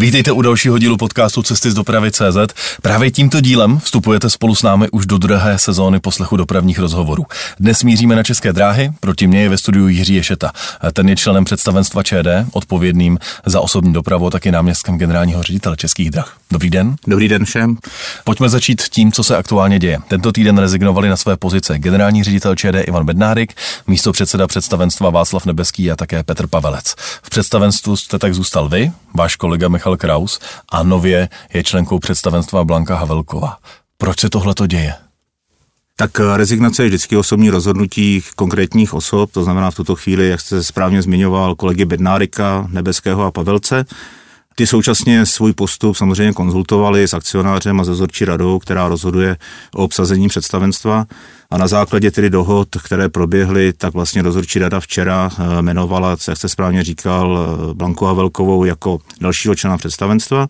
Vítejte u dalšího dílu podcastu Cesty z dopravy CZ. Právě tímto dílem vstupujete spolu s námi už do druhé sezóny poslechu dopravních rozhovorů. Dnes míříme na české dráhy, proti mně je ve studiu Jiří Ješeta. Ten je členem představenstva ČD, odpovědným za osobní dopravu, taky náměstkem generálního ředitele českých drah. Dobrý den. Dobrý den všem. Pojďme začít tím, co se aktuálně děje. Tento týden rezignovali na své pozice generální ředitel ČD Ivan Bednárik, místo předseda představenstva Václav Nebeský a také Petr Pavelec. V představenstvu jste tak zůstal vy, váš kolega Michal Kraus a nově je členkou představenstva Blanka Havelková. Proč se tohle to děje? Tak eh, rezignace je vždycky osobní rozhodnutí konkrétních osob, to znamená v tuto chvíli, jak jste správně zmiňoval, kolegy Bednárika, Nebeského a Pavelce. Ty současně svůj postup samozřejmě konzultovali s akcionářem a zazorčí radou, která rozhoduje o obsazení představenstva. A na základě tedy dohod, které proběhly, tak vlastně dozorčí rada včera eh, jmenovala, jak jste správně říkal, eh, Blanku Havelkovou jako dalšího člena představenstva.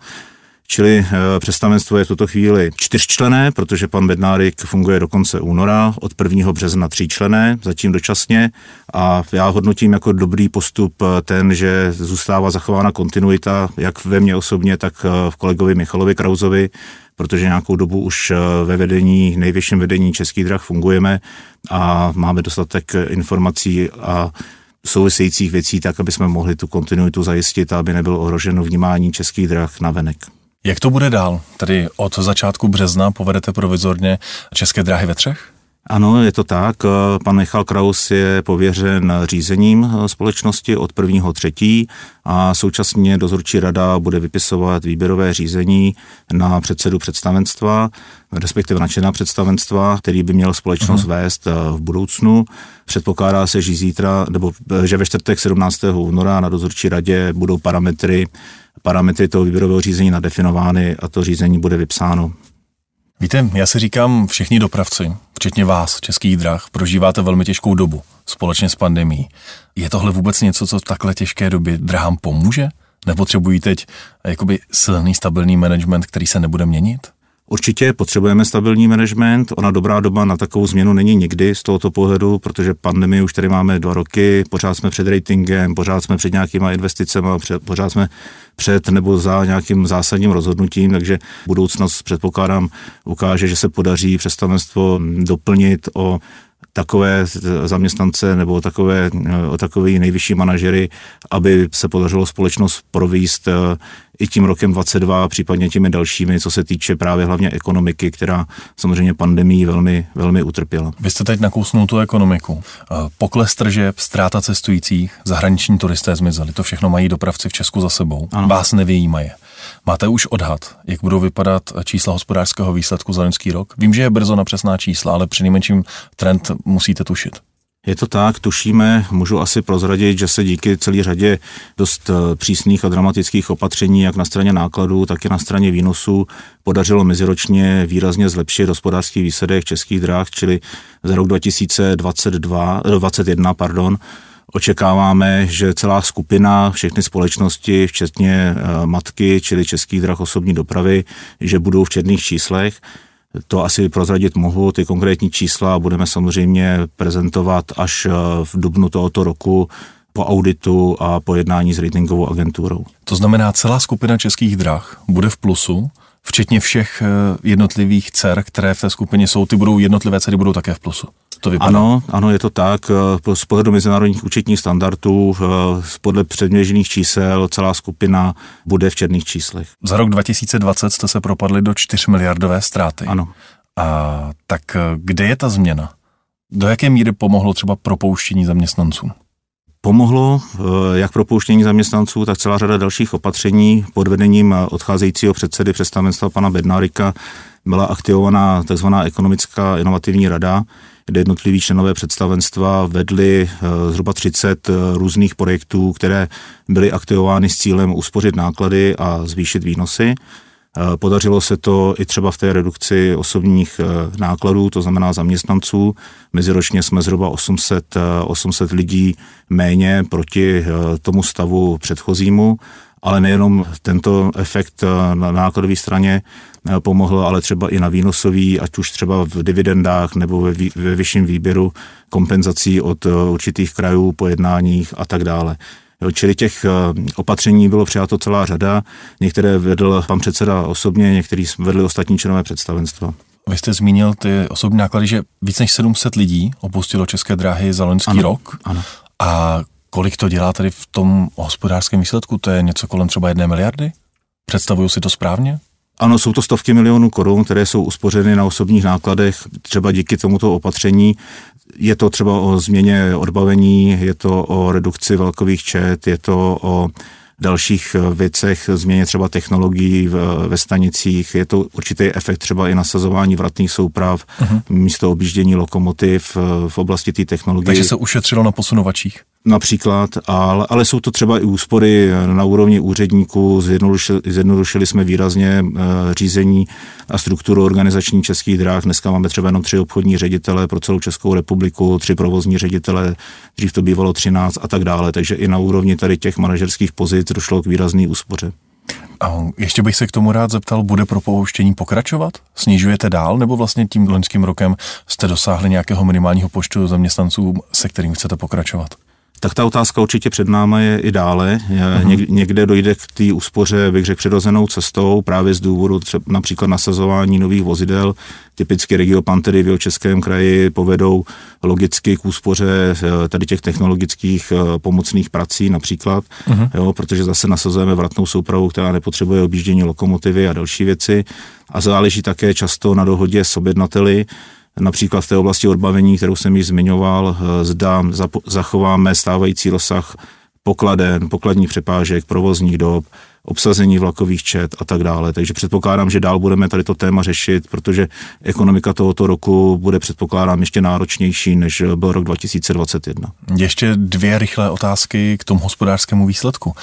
Čili eh, představenstvo je v tuto chvíli čtyřčlené, protože pan Bednárik funguje do konce února, od 1. března tříčlené, zatím dočasně a já hodnotím jako dobrý postup ten, že zůstává zachována kontinuita, jak ve mně osobně, tak v kolegovi Michalovi Krauzovi, protože nějakou dobu už eh, ve vedení, nejvyšším vedení Českých drah fungujeme a máme dostatek informací a souvisejících věcí tak, aby jsme mohli tu kontinuitu zajistit a aby nebylo ohroženo vnímání Českých drah na venek. Jak to bude dál? Tedy od začátku března povedete provizorně České dráhy ve třech? Ano, je to tak. Pan Michal Kraus je pověřen řízením společnosti od prvního třetí a současně dozorčí rada bude vypisovat výběrové řízení na předsedu představenstva, respektive na člena představenstva, který by měl společnost uh-huh. vést eh, v budoucnu. Předpokládá se, že zítra, nebo eh, že ve čtvrtek 17. února na dozorčí radě budou parametry parametry toho výběrového řízení nadefinovány a to řízení bude vypsáno. Víte, já si říkám, všichni dopravci, včetně vás, českých drah, prožíváte velmi těžkou dobu společně s pandemí. Je tohle vůbec něco, co v takhle těžké době drahám pomůže? Nepotřebují teď jakoby silný, stabilní management, který se nebude měnit? Určitě potřebujeme stabilní management. Ona dobrá doba na takovou změnu není nikdy z tohoto pohledu, protože pandemii už tady máme dva roky, pořád jsme před ratingem, pořád jsme před nějakýma investicemi, pořád jsme před nebo za nějakým zásadním rozhodnutím, takže budoucnost předpokládám ukáže, že se podaří představenstvo doplnit o takové zaměstnance nebo takové, o takové nejvyšší manažery, aby se podařilo společnost províst eh, i tím rokem 22, případně těmi dalšími, co se týče právě hlavně ekonomiky, která samozřejmě pandemii velmi, velmi utrpěla. Vy jste teď nakousnul tu ekonomiku. Eh, pokles tržeb, ztráta cestujících, zahraniční turisté zmizeli. To všechno mají dopravci v Česku za sebou. Ano. Vás nevyjímají. Máte už odhad, jak budou vypadat čísla hospodářského výsledku za loňský rok? Vím, že je brzo na přesná čísla, ale při nejmenším trend musíte tušit. Je to tak, tušíme, můžu asi prozradit, že se díky celé řadě dost eh, přísných a dramatických opatření, jak na straně nákladů, tak i na straně výnosů, podařilo meziročně výrazně zlepšit hospodářský výsledek českých dráh, čili za rok 2022, 2021, pardon, Očekáváme, že celá skupina, všechny společnosti, včetně eh, matky, čili Českých drah osobní dopravy, že budou v černých číslech. To asi prozradit mohu, ty konkrétní čísla budeme samozřejmě prezentovat až eh, v dubnu tohoto roku po auditu a po jednání s ratingovou agenturou. To znamená, celá skupina českých drah bude v plusu, včetně všech eh, jednotlivých dcer, které v té skupině jsou, ty budou jednotlivé dcery budou také v plusu to vypadá? Ano, ano, je to tak. Eh, z pohledu mezinárodních účetních standardů, eh, podle předměžených čísel, celá skupina bude v černých číslech. Za rok 2020 jste se propadli do 4 miliardové ztráty. Ano. A tak kde je ta změna? Do jaké míry pomohlo třeba propouštění zaměstnanců? Pomohlo jak propouštění zaměstnanců, tak celá řada dalších opatření pod vedením odcházejícího předsedy představenstva pana Bednárika byla aktivovaná tzv. ekonomická inovativní rada, kde jednotliví členové představenstva vedli eh, zhruba 30 eh, různých projektů, které byly aktivovány s cílem uspořit náklady a zvýšit výnosy. Eh, podařilo se to i třeba v té redukci osobních nákladů, to znamená zaměstnanců. Meziročně jsme zhruba 800, 800 lidí méně proti tomu stavu předchozímu ale nejenom tento efekt na nákladové straně pomohl, ale třeba i na výnosový, ať už třeba v dividendách nebo ve, ve vyšším výběru kompenzací od určitých krajů po jednáních a tak dále. Jo, čili těch opatření bylo přijato celá řada, některé vedl pan předseda osobně, některý vedli ostatní členové představenstva. Vy jste zmínil ty osobní náklady, že víc než 700 lidí opustilo České dráhy za loňský ano, rok. Ano. A kolik to dělá tady v tom hospodářském výsledku? To je něco kolem třeba jedné miliardy? Představuju si to správně? Ano, jsou to stovky milionů korun, které jsou uspořeny na osobních nákladech, třeba díky tomuto opatření. Je to třeba o změně odbavení, je to o redukci velkových čet, je to o dalších eh, věcech, změně třeba technologií v, ve stanicích. Je to určitý efekt třeba i nasazování vratných souprav uh-huh. místo objíždění lokomotiv eh, v oblasti té technologie. Takže se ušetřilo na posunovačích? Například, ale, ale jsou to třeba i úspory na úrovni úředníků, zjednodušili, zjednodušili jsme výrazně e, řízení a strukturu organizační českých dráh. Dneska máme třeba jenom tři obchodní ředitele pro celou Českou republiku, tři provozní ředitele, dřív to bývalo 13 a tak dále, takže i na úrovni tady těch manažerských pozic došlo k výrazný úspoře. A ještě bych se k tomu rád zeptal, bude propouštění pokračovat? Snižujete dál, nebo vlastně tím loňským rokem jste dosáhli nějakého minimálního počtu zaměstnanců, se kterým chcete pokračovat? Tak ta otázka určitě před námi je i dále. Uh-huh. Někde dojde k té úspoře, bych řekl, přirozenou cestou právě z důvodu třeba například nasazování nových vozidel. Typicky regiopantery v českém kraji povedou logicky k úspoře eh, tady těch technologických eh, pomocných prací například, uh-huh. jo, protože zase nasazujeme vratnou soupravu, která nepotřebuje objíždění lokomotivy a další věci. A záleží také často na dohodě s objednateli, Například v té oblasti odbavení, kterou jsem již zmiňoval, eh, zda zachováme stávající rozsah pokladen, pokladních přepážek, provozních dob, obsazení vlakových čet a tak dále. Takže předpokládám, že dál budeme tady to téma řešit, protože ekonomika tohoto roku bude předpokládám ještě náročnější, než byl rok 2021. Ještě dvě rychlé otázky k tomu hospodářskému výsledku.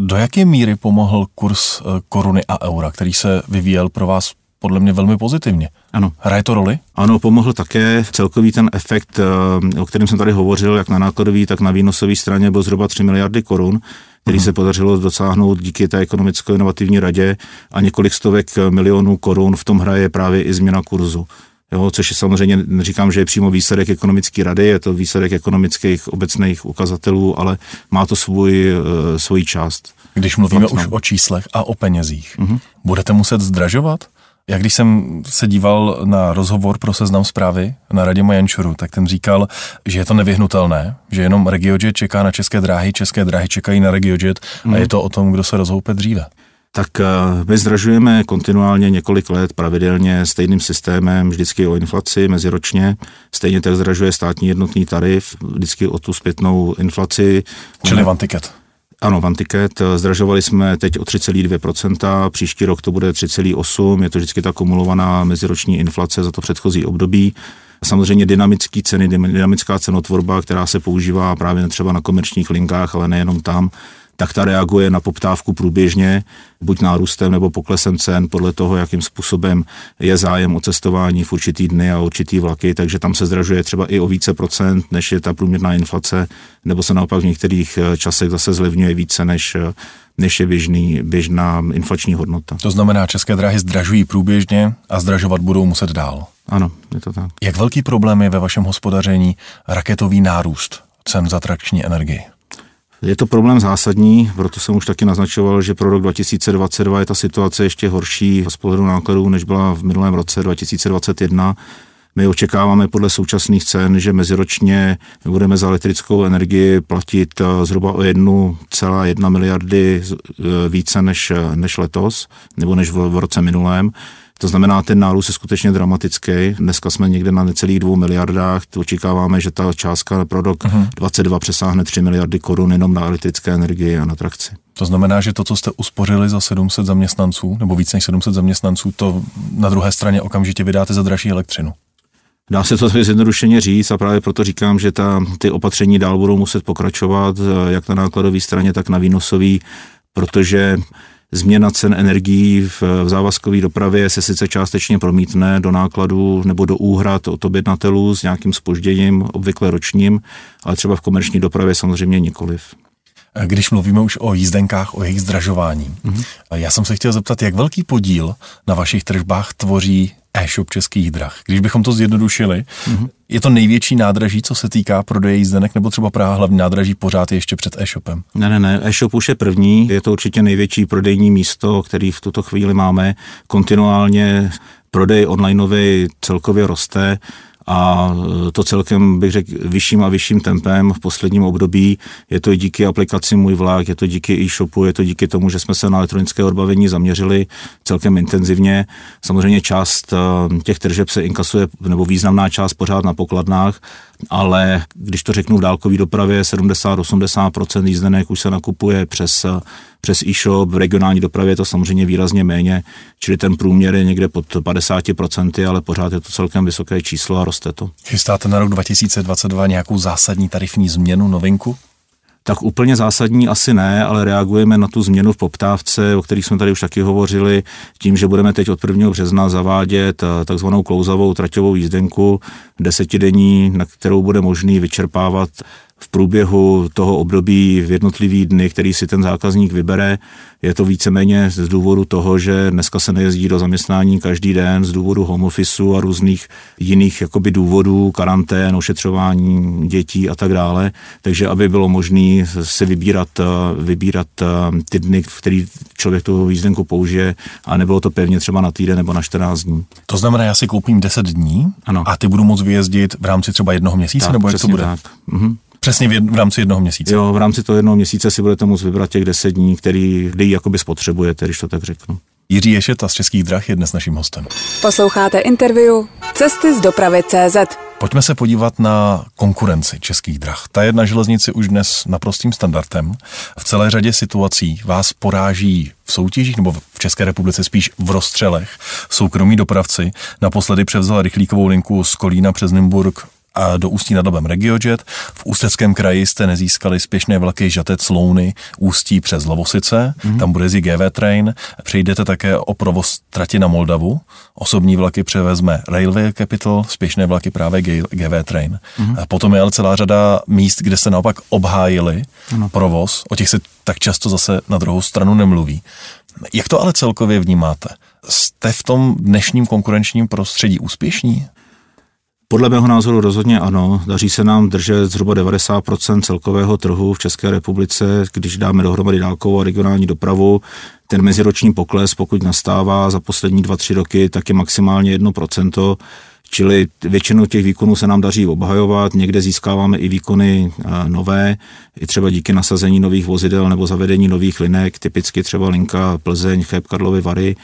Do jaké míry pomohl kurz eh, koruny a eura, který se vyvíjel pro vás podle mě velmi pozitivně. Ano. Hraje to roli? Ano, pomohl také celkový ten efekt, eh, o kterém jsem tady hovořil, jak na nákladové, tak na výnosové straně byl zhruba 3 miliardy korun, který uh-huh. se podařilo dosáhnout díky té ekonomicko-inovativní radě a několik stovek milionů korun v tom hraje právě i změna kurzu. Jo, což je samozřejmě, neříkám, že je přímo výsledek ekonomické rady, je to výsledek ekonomických obecných ukazatelů, ale má to svůj, uh, svoji část. Když mluvíme už o číslech a o penězích, uh-huh. budete muset zdražovat? Já když jsem se díval na rozhovor pro seznam zprávy na radě Majančuru, tak ten říkal, že je to nevyhnutelné, že jenom RegioJet čeká na české dráhy, české dráhy čekají na RegioJet mm. a je to o tom, kdo se rozhoupe dříve. Tak eh, my zdražujeme kontinuálně několik let pravidelně stejným systémem, vždycky o inflaci meziročně. Stejně tak zdražuje státní jednotný tarif, vždycky o tu zpětnou inflaci. Čili van ticket. Ano, Vantiket. Zdražovali jsme teď o 3,2%, příští rok to bude 3,8%, je to vždycky ta kumulovaná meziroční inflace za to předchozí období. Samozřejmě dynamické ceny, dynamická cenotvorba, která se používá právě třeba na komerčních linkách, ale nejenom tam, tak ta reaguje na poptávku průběžně, buď nárůstem nebo poklesem cen, podle toho, jakým způsobem je zájem o cestování v určitý dny a určitý vlaky, takže tam se zdražuje třeba i o více procent, než je ta průměrná inflace, nebo se naopak v některých eh, časech zase zlevňuje více, než eh, než je běžný, běžná inflační hodnota. To znamená, české dráhy zdražují průběžně a zdražovat budou muset dál. Ano, je to tak. Jak velký problém je ve vašem hospodaření raketový nárůst cen za trakční energii? Je to problém zásadní, proto jsem už taky naznačoval, že pro rok 2022 je ta situace ještě horší z pohledu nákladů, než byla v minulém roce 2021. My očekáváme podle současných cen, že meziročně budeme za elektrickou energii platit eh, zhruba o 1,1 miliardy eh, více než, než letos, nebo než v, v roce minulém. To znamená, ten nárůst je skutečně dramatický. Dneska jsme někde na necelých dvou miliardách. Očekáváme, že ta částka pro rok uh-huh. 22 přesáhne 3 miliardy korun jenom na elektrické energii a na trakci. To znamená, že to, co jste uspořili za 700 zaměstnanců, nebo víc než 700 zaměstnanců, to na druhé straně okamžitě vydáte za dražší elektřinu. Dá se to zjednodušeně říct a právě proto říkám, že ta, ty opatření dál budou muset pokračovat, jak na nákladové straně, tak na výnosové, protože Změna cen energií v, v závazkové dopravě se sice částečně promítne do nákladů nebo do úhrad od objednatelů s nějakým spožděním, obvykle ročním, ale třeba v komerční dopravě samozřejmě nikoliv. Když mluvíme už o jízdenkách, o jejich zdražování, mm-hmm. já jsem se chtěl zeptat, jak velký podíl na vašich tržbách tvoří e-shop českých drah. Když bychom to zjednodušili, mm-hmm. je to největší nádraží, co se týká prodeje jízdenek, nebo třeba Praha hlavní nádraží pořád je ještě před e-shopem? Ne, ne, ne, e-shop už je první, je to určitě největší prodejní místo, který v tuto chvíli máme. Kontinuálně prodej onlineový celkově roste a to celkem bych řekl vyšším a vyšším tempem v posledním období. Je to i díky aplikaci Můj vlak, je to díky e-shopu, je to díky tomu, že jsme se na elektronické odbavení zaměřili celkem intenzivně. Samozřejmě část eh, těch tržeb se inkasuje, nebo významná část pořád na pokladnách, ale když to řeknu v dálkové dopravě, 70-80% jízdenek už se nakupuje přes, přes e-shop, v regionální dopravě je to samozřejmě výrazně méně, čili ten průměr je někde pod 50%, ale pořád je to celkem vysoké číslo a roste to. Chystáte na rok 2022 nějakou zásadní tarifní změnu, novinku? Tak úplně zásadní asi ne, ale reagujeme na tu změnu v poptávce, o kterých jsme tady už taky hovořili, tím, že budeme teď od 1. března zavádět eh, takzvanou klouzavou traťovou jízdenku desetidenní, na kterou bude možný vyčerpávat v průběhu toho období v jednotlivý dny, který si ten zákazník vybere. Je to víceméně z důvodu toho, že dneska se nejezdí do zaměstnání každý den z důvodu home officeu a různých jiných jakoby důvodů, karantén, ošetřování dětí a tak dále. Takže aby bylo možné si vybírat, vybírat eh, ty dny, v který člověk tu jízdenku použije a nebylo to pevně třeba na týden nebo na 14 dní. To znamená, já si koupím 10 dní ano. a ty budu moct vyjezdit v rámci třeba jednoho měsíce, tak, nebo jak to bude? Tak. Mhm. Přesně v, v rámci jednoho měsíce. Jo, v rámci toho jednoho měsíce si budete moct vybrat těch deset dní, který, kdy jakoby spotřebujete, když to tak řeknu. Jiří Ješeta z Českých drah je dnes naším hostem. Posloucháte interview Cesty z dopravy CZ. Pojďme se podívat na konkurenci českých drah. Ta je na železnici už dnes naprostým standardem. V celé řadě situací vás poráží v soutěžích nebo v České republice spíš v rozstřelech soukromí dopravci. Naposledy převzal rychlíkovou linku z Kolína přes Nymburk a do Ústí nad Labem Regiojet. V Ústeckém kraji jste nezískali spěšné vlaky Žatec Louny Ústí přes Lovosice, mm-hmm. tam bude jezdit GV Train. Přejdete také o provoz trati na Moldavu. Osobní vlaky převezme Railway Capital, spěšné vlaky právě GV Train. Mm-hmm. A potom je ale celá řada míst, kde jste naopak obhájili ano. provoz. O těch se tak často zase na druhou stranu nemluví. Jak to ale celkově vnímáte? Jste v tom dnešním konkurenčním prostředí úspěšní? Podle mého názoru rozhodně ano. Daří se nám držet zhruba 90% celkového trhu v České republice, když dáme dohromady dálkovou a regionální dopravu. Ten meziroční pokles, pokud nastává za poslední 2-3 roky, tak je maximálně 1%. Čili většinu těch výkonů se nám daří obhajovat, někde získáváme i výkony nové, i třeba díky nasazení nových vozidel nebo zavedení nových linek, typicky třeba linka Plzeň, Cheb, Karlovy Vary,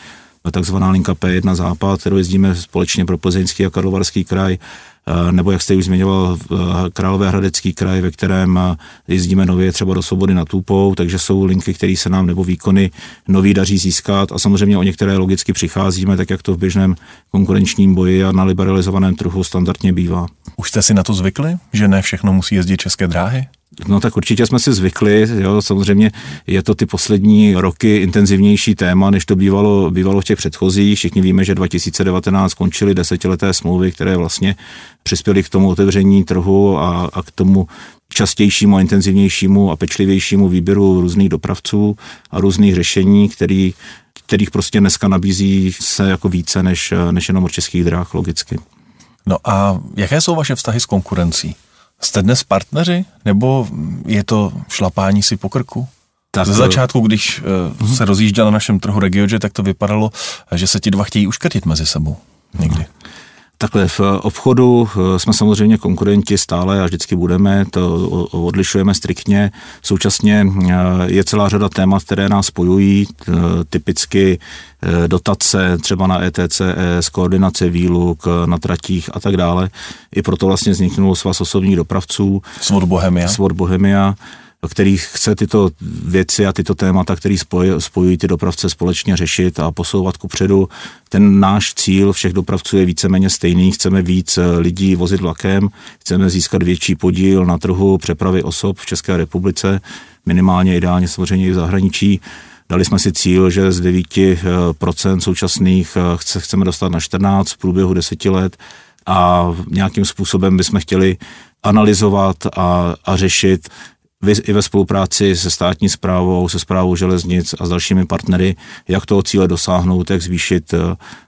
takzvaná linka P1 západ, kterou jezdíme společně pro Plzeňský a Karlovarský kraj, eh, nebo jak jste už zmiňoval, eh, Královéhradecký kraj, ve kterém eh, jezdíme nově třeba do Svobody na Tupou, takže jsou linky, které se nám nebo výkony nový daří získat a samozřejmě o některé logicky přicházíme, tak jak to v běžném konkurenčním boji a na liberalizovaném trhu standardně bývá. Už jste si na to zvykli, že ne všechno musí jezdit české dráhy? No tak určitě jsme si zvykli, jo, samozřejmě je to ty poslední roky intenzivnější téma, než to bývalo, bývalo v těch předchozích. Všichni víme, že 2019 skončily desetileté smlouvy, které vlastně přispěly k tomu otevření trhu a, a k tomu častějšímu a intenzivnějšímu a pečlivějšímu výběru různých dopravců a různých řešení, který, kterých prostě dneska nabízí se jako více než, než jenom od českých dráh, logicky. No a jaké jsou vaše vztahy s konkurencí? Jste dnes partneři, nebo je to šlapání si po krku? Tak Ze začátku, když uh, se rozjížděl na našem trhu RegioJet, tak to vypadalo, že se ti dva chtějí uškrtit mezi sebou. Někdy. Takhle v obchodu eh, jsme samozřejmě konkurenti stále a vždycky budeme, to odlišujeme striktně. Současně eh, je celá řada témat, které nás spojují, typicky dotace třeba na ETCS, koordinace výluk na tratích a tak dále. I proto vlastně vzniknul svaz osobních dopravců. Svod Bohemia. Svod Bohemia který chce tyto věci a tyto témata, které spojují ty dopravce společně řešit a posouvat ku předu. Ten náš cíl všech dopravců je víceméně stejný. Chceme víc eh, lidí vozit vlakem, chceme získat větší podíl na trhu přepravy osob v České republice, minimálně ideálně samozřejmě i v zahraničí. Dali jsme si cíl, že z 9% eh, současných eh, chceme dostat na 14 v průběhu deseti let a nějakým způsobem bychom chtěli analyzovat a, a řešit i ve spolupráci se státní zprávou, se zprávou železnic a s dalšími partnery, jak toho cíle dosáhnout, jak zvýšit eh,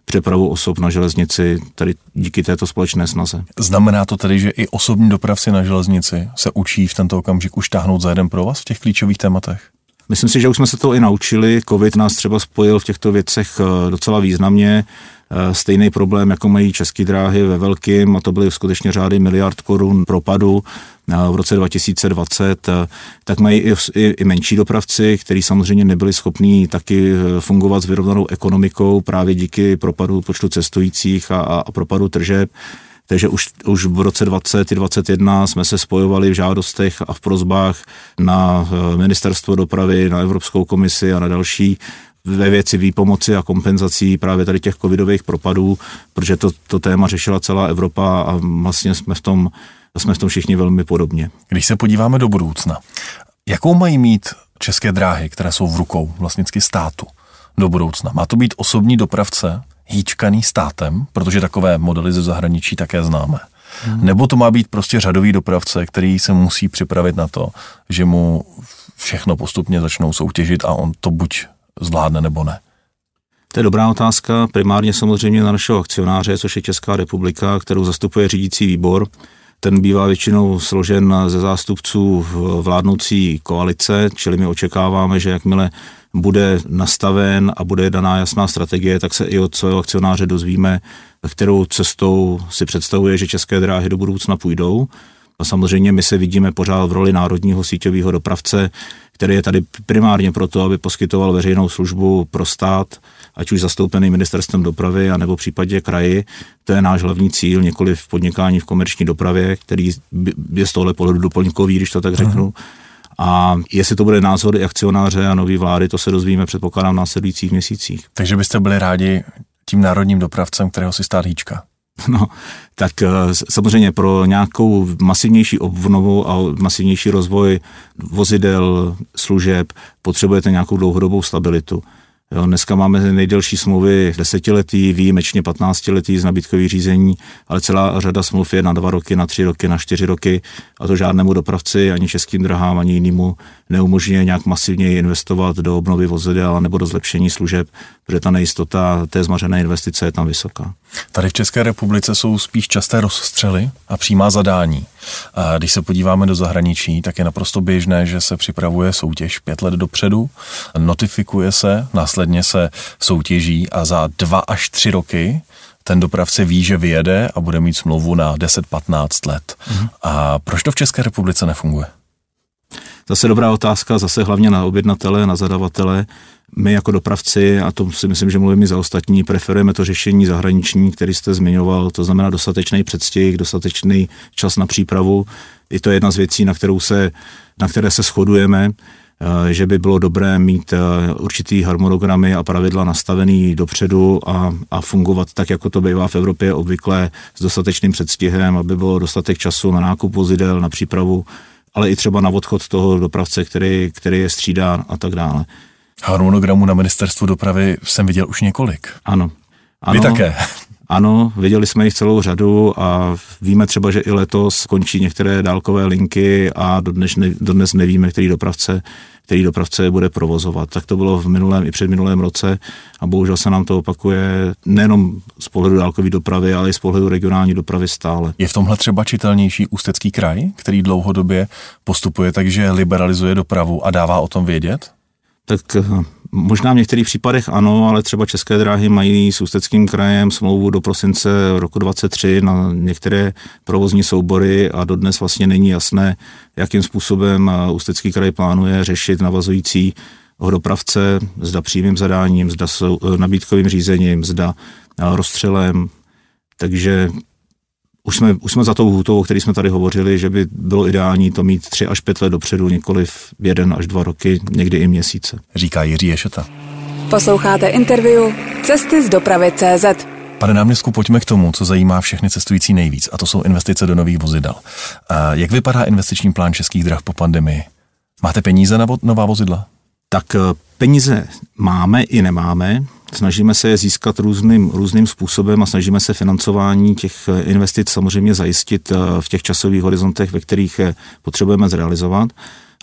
přepravu osob na železnici, tady díky této společné snaze. Znamená to tedy, že i osobní dopravci na železnici se učí v tento okamžik už táhnout za jeden pro vás v těch klíčových tématech? Myslím si, že už jsme se to i naučili. Covid nás třeba spojil v těchto věcech eh, docela významně. Eh, stejný problém, jako mají české dráhy ve velkým, a to byly skutečně řády miliard korun propadu eh, v roce 2020, tak mají i, i, i menší dopravci, kteří samozřejmě nebyli schopní taky fungovat s vyrovnanou ekonomikou právě díky propadu počtu cestujících a, a propadu tržeb. Takže už, už v roce 2021 jsme se spojovali v žádostech a v prozbách na eh, ministerstvo dopravy, na Evropskou komisi a na další ve věci výpomoci a kompenzací právě tady těch covidových propadů, protože to, to téma řešila celá Evropa a vlastně jsme v tom, jsme v tom všichni velmi podobně. Když se podíváme do budoucna, jakou mají mít české dráhy, které jsou v rukou vlastnicky státu do budoucna? Má to být osobní dopravce, hýčkaný státem, protože takové modely ze zahraničí také známe. Hmm. Nebo to má být prostě řadový dopravce, který se musí připravit na to, že mu všechno postupně začnou soutěžit a on to buď zvládne nebo ne. To je dobrá otázka, primárně samozřejmě na našeho akcionáře, což je Česká republika, kterou zastupuje řídící výbor. Ten bývá většinou složen ze zástupců vládnoucí koalice, čili my očekáváme, že jakmile bude nastaven a bude daná jasná strategie, tak se i od svého akcionáře dozvíme, kterou cestou si představuje, že české dráhy do budoucna půjdou. A samozřejmě my se vidíme pořád v roli národního síťového dopravce, který je tady primárně proto, aby poskytoval veřejnou službu pro stát, ať už zastoupený ministerstvem dopravy, anebo v případě kraji. To je náš hlavní cíl, několik v podnikání v komerční dopravě, který je z tohle pohledu doplňkový, když to tak řeknu. Aha a jestli to bude názor i akcionáře a nový vlády, to se dozvíme předpokládám v následujících měsících. Takže byste byli rádi tím národním dopravcem, kterého si stát hýčka? No, tak eh, samozřejmě pro nějakou masivnější obnovu a masivnější rozvoj vozidel, služeb potřebujete nějakou dlouhodobou stabilitu. Jo, dneska máme nejdelší smlouvy desetiletý, výjimečně 15 letý z nabídkových řízení, ale celá řada smluv je na dva roky, na tři roky, na čtyři roky a to žádnému dopravci, ani českým drahám, ani jinému neumožňuje nějak masivně investovat do obnovy vozidel nebo do zlepšení služeb, protože ta nejistota té zmařené investice je tam vysoká. Tady v České republice jsou spíš časté rozstřely a přímá zadání. A když se podíváme do zahraničí, tak je naprosto běžné, že se připravuje soutěž pět let dopředu, notifikuje se, následně se soutěží a za dva až tři roky ten dopravce ví, že vyjede a bude mít smlouvu na 10-15 let. Mhm. A proč to v České republice nefunguje? Zase dobrá otázka, zase hlavně na objednatele, na zadavatele. My jako dopravci, a to si myslím, že mluvím i za ostatní, preferujeme to řešení zahraniční, který jste zmiňoval, to znamená dostatečný předstih, dostatečný čas na přípravu. I to je jedna z věcí, na, kterou se, na které se shodujeme, eh, že by bylo dobré mít eh, určitý harmonogramy a pravidla nastavený dopředu a, a fungovat tak, jako to bývá v Evropě obvykle s dostatečným předstihem, aby bylo dostatek času na nákup vozidel, na přípravu ale i třeba na odchod toho dopravce, který, který je střídá a tak dále. Harmonogramu na ministerstvu dopravy jsem viděl už několik. Ano. ano Vy také. Ano, viděli jsme jich celou řadu a víme třeba, že i letos končí některé dálkové linky a dodnes, ne, dodnes nevíme, který dopravce který dopravce bude provozovat. Tak to bylo v minulém i předminulém roce a bohužel se nám to opakuje nejenom z pohledu dálkové dopravy, ale i z pohledu regionální dopravy stále. Je v tomhle třeba čitelnější Ústecký kraj, který dlouhodobě postupuje takže liberalizuje dopravu a dává o tom vědět? Tak eh, Možná v některých případech ano, ale třeba České dráhy mají s Ústeckým krajem smlouvu do prosince roku 23 na některé provozní soubory a dodnes vlastně není jasné, jakým způsobem Ústecký kraj plánuje řešit navazující dopravce, zda přímým zadáním, zda nabídkovým řízením, zda rozstřelem. Takže už jsme, už jsme za tou hůtou, o který jsme tady hovořili, že by bylo ideální to mít tři až pět let dopředu, nikoli v jeden až dva roky, někdy i měsíce. Říká Jiří Ješeta. Posloucháte interview Cesty z dopravy CZ. Pane náměstku, pojďme k tomu, co zajímá všechny cestující nejvíc, a to jsou investice do nových vozidel. A jak vypadá investiční plán českých drah po pandemii? Máte peníze na nová vozidla? Tak eh, peníze máme i nemáme. Snažíme se je získat různým, různým způsobem a snažíme se financování těch investic samozřejmě zajistit v těch časových horizontech, ve kterých je potřebujeme zrealizovat.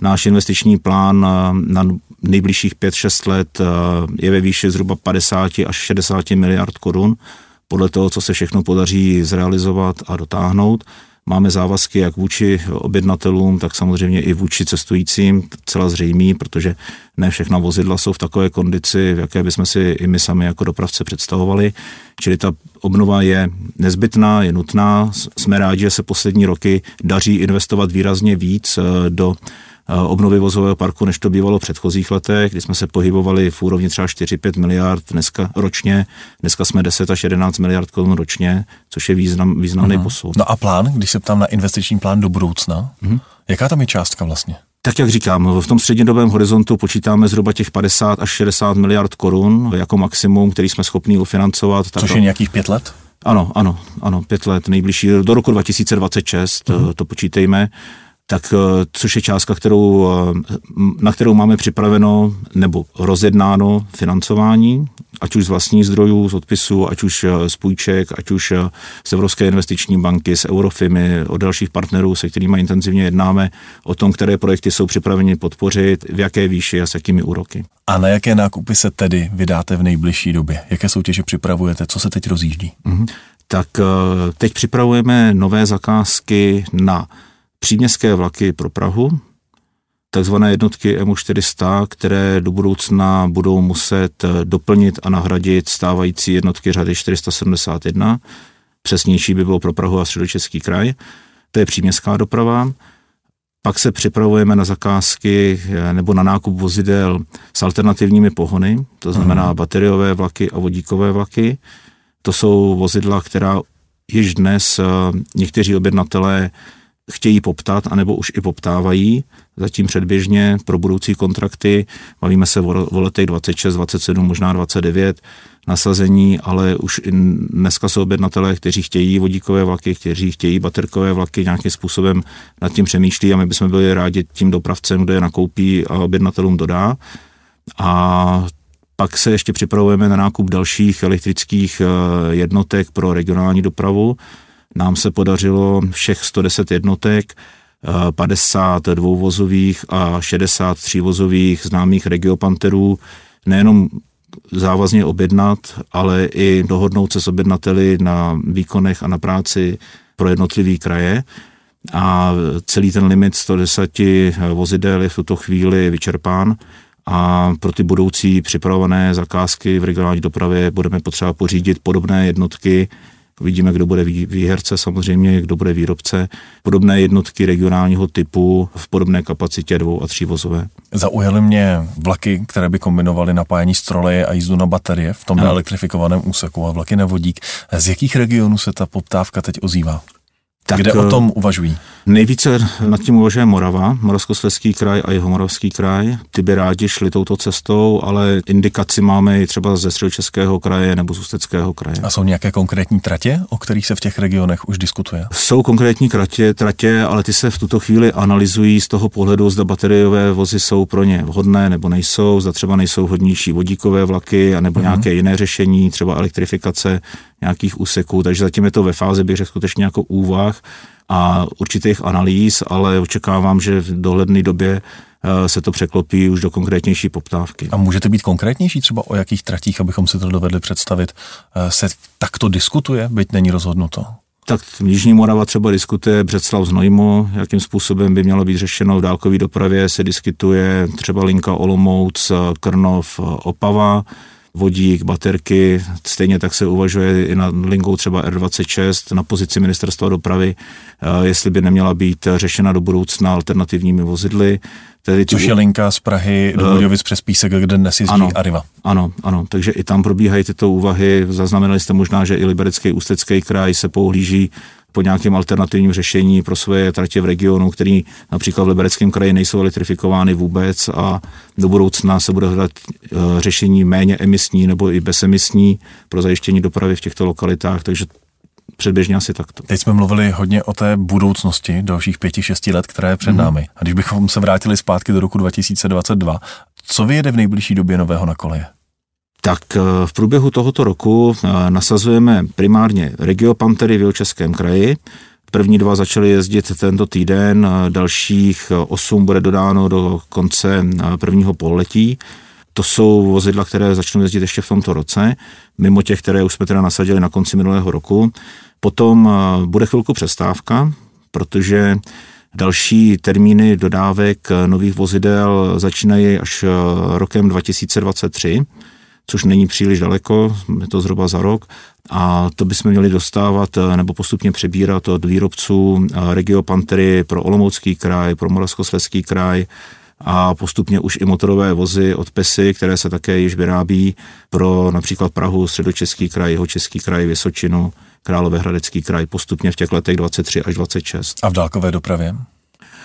Náš investiční plán na nejbližších 5-6 let je ve výši zhruba 50 až 60 miliard korun podle toho, co se všechno podaří zrealizovat a dotáhnout. Máme závazky jak vůči objednatelům, tak samozřejmě i vůči cestujícím, celá zřejmý, protože ne všechna vozidla jsou v takové kondici, v jaké bychom si i my sami jako dopravce představovali. Čili ta obnova je nezbytná, je nutná. Jsme rádi, že se poslední roky daří investovat výrazně víc eh, do obnovy vozového parku, než to bývalo v předchozích letech, kdy jsme se pohybovali v úrovni třeba 4-5 miliard dneska ročně. Dneska jsme 10 až 11 miliard korun ročně, což je význam, významný uh-huh. posun. No a plán, když se ptám na investiční plán do budoucna, uh-huh. jaká tam je částka vlastně? Tak jak říkám, v tom střednědobém horizontu počítáme zhruba těch 50 až 60 miliard korun jako maximum, který jsme schopni ufinancovat. Což je nějakých pět let? Ano, ano, ano, pět let, nejbližší, do roku 2026, uh-huh. to počítejme tak eh, což je částka, kterou, eh, na kterou máme připraveno nebo rozjednáno financování, ať už z vlastních zdrojů, z odpisů, ať už eh, z půjček, ať už z Evropské investiční banky, z Eurofimy, od dalších partnerů, se kterými intenzivně jednáme o tom, které projekty jsou připraveni podpořit, v jaké výši a s jakými úroky. A na jaké nákupy se tedy vydáte v nejbližší době? Jaké soutěže připravujete? Co se teď rozjíždí? Mm-hmm. Tak teď připravujeme nové zakázky na příměstské vlaky pro Prahu, takzvané jednotky MU400, které do budoucna budou muset doplnit a nahradit stávající jednotky řady 471. Přesnější by bylo pro Prahu a středočeský kraj. To je příměstská doprava. Pak se připravujeme na zakázky nebo na nákup vozidel s alternativními pohony, to znamená hmm. bateriové vlaky a vodíkové vlaky. To jsou vozidla, která již dnes eh, někteří objednatelé chtějí poptat, anebo už i poptávají zatím předběžně pro budoucí kontrakty. Bavíme se o letech 26, 27, možná 29 nasazení, ale už dneska jsou objednatelé, kteří chtějí vodíkové vlaky, kteří chtějí baterkové vlaky, nějakým způsobem nad tím přemýšlí a my bychom byli rádi tím dopravcem, kdo je nakoupí a objednatelům dodá. A pak se ještě připravujeme na nákup dalších elektrických eh, jednotek pro regionální dopravu nám se podařilo všech 110 jednotek 50 eh, dvouvozových a 63 vozových známých regiopanterů nejenom závazně objednat, ale i dohodnout se s objednateli na výkonech a na práci pro jednotlivý kraje. A celý ten limit 110 vozidel je v tuto chvíli vyčerpán a pro ty budoucí připravované zakázky v regionální dopravě budeme potřeba pořídit podobné jednotky, Uvidíme, kdo bude výherce samozřejmě, kdo bude výrobce. Podobné jednotky regionálního typu v podobné kapacitě dvou a tří vozové. Zaujaly mě vlaky, které by kombinovaly napájení stroleje a jízdu na baterie v tom elektrifikovaném úseku a vlaky na vodík. Z jakých regionů se ta poptávka teď ozývá? Tak, Kde o tom uvažují? Nejvíce nad tím uvažuje Morava, Moravskoslezský kraj a jeho Moravský kraj. Ty by rádi šli touto cestou, ale indikaci máme i třeba ze středočeského kraje nebo z Ústeckého kraje. A jsou nějaké konkrétní tratě, o kterých se v těch regionech už diskutuje? Jsou konkrétní tratě, tratě, ale ty se v tuto chvíli analyzují z toho pohledu, zda bateriové vozy jsou pro ně vhodné nebo nejsou, zda třeba nejsou hodnější vodíkové vlaky, nebo uh-huh. nějaké jiné řešení, třeba elektrifikace nějakých úseků, takže zatím je to ve fázi, bych řekl, skutečně jako úvah a určitých analýz, ale očekávám, že v dohledné době eh, se to překlopí už do konkrétnější poptávky. A můžete být konkrétnější třeba o jakých tratích, abychom si to dovedli představit, eh, se takto diskutuje, byť není rozhodnuto? Tak Jižní Morava třeba diskutuje Břeclav Znojmo, jakým způsobem by mělo být řešeno v dálkové dopravě, se diskutuje třeba linka Olomouc, Krnov, Opava, vodík, baterky, stejně tak se uvažuje i na linkou třeba R26 na pozici ministerstva dopravy, eh, jestli by neměla být řešena do budoucna alternativními vozidly. Tedy Což je linka z Prahy do eh, Budějovic přes Písek, kde dnes jezdí ano, Arriva. Ano, ano, takže i tam probíhají tyto úvahy. Zaznamenali jste možná, že i Liberecký ústecký kraj se pohlíží po nějakém alternativním řešení pro své tratě v regionu, který například v Libereckém kraji nejsou elektrifikovány vůbec a do budoucna se bude hledat eh, řešení méně emisní nebo i bezemisní pro zajištění dopravy v těchto lokalitách, takže předběžně asi takto. Teď jsme mluvili hodně o té budoucnosti dalších pěti, šesti let, které je před mm. námi. A když bychom se vrátili zpátky do roku 2022, co vyjede v nejbližší době nového na koleje? Tak v průběhu tohoto roku nasazujeme primárně regiopantery v Českém kraji, První dva začaly jezdit tento týden, dalších osm bude dodáno do konce prvního pololetí. To jsou vozidla, které začnou jezdit ještě v tomto roce, mimo těch, které už jsme teda nasadili na konci minulého roku. Potom bude chvilku přestávka, protože další termíny dodávek nových vozidel začínají až rokem 2023 což není příliš daleko, je to zhruba za rok, a to bychom měli dostávat eh, nebo postupně přebírat od výrobců eh, Regio Pantery pro Olomoucký kraj, pro Moravskoslezský kraj, a postupně už i motorové vozy od PESy, které se také již vyrábí pro například Prahu, Středočeský kraj, jeho Český kraj, Vysočinu, Královéhradecký kraj, postupně v těch letech 23 až 26. A v dálkové dopravě?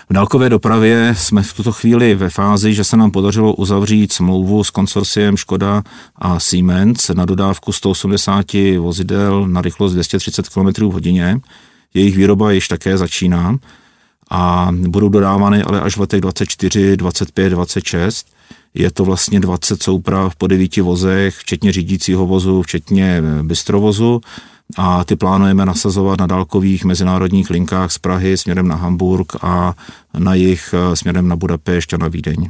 V dálkové dopravě jsme v tuto chvíli ve fázi, že se nám podařilo uzavřít smlouvu s konsorciem Škoda a Siemens na dodávku 180 vozidel na rychlost 230 km hodině. Jejich výroba již také začíná a budou dodávány ale až v letech 24, 25, 26. Je to vlastně 20 souprav po devíti vozech, včetně řídícího vozu, včetně bystrovozu a ty plánujeme nasazovat na dálkových mezinárodních linkách z Prahy směrem na Hamburg a na jich eh, směrem na Budapešť a na Vídeň.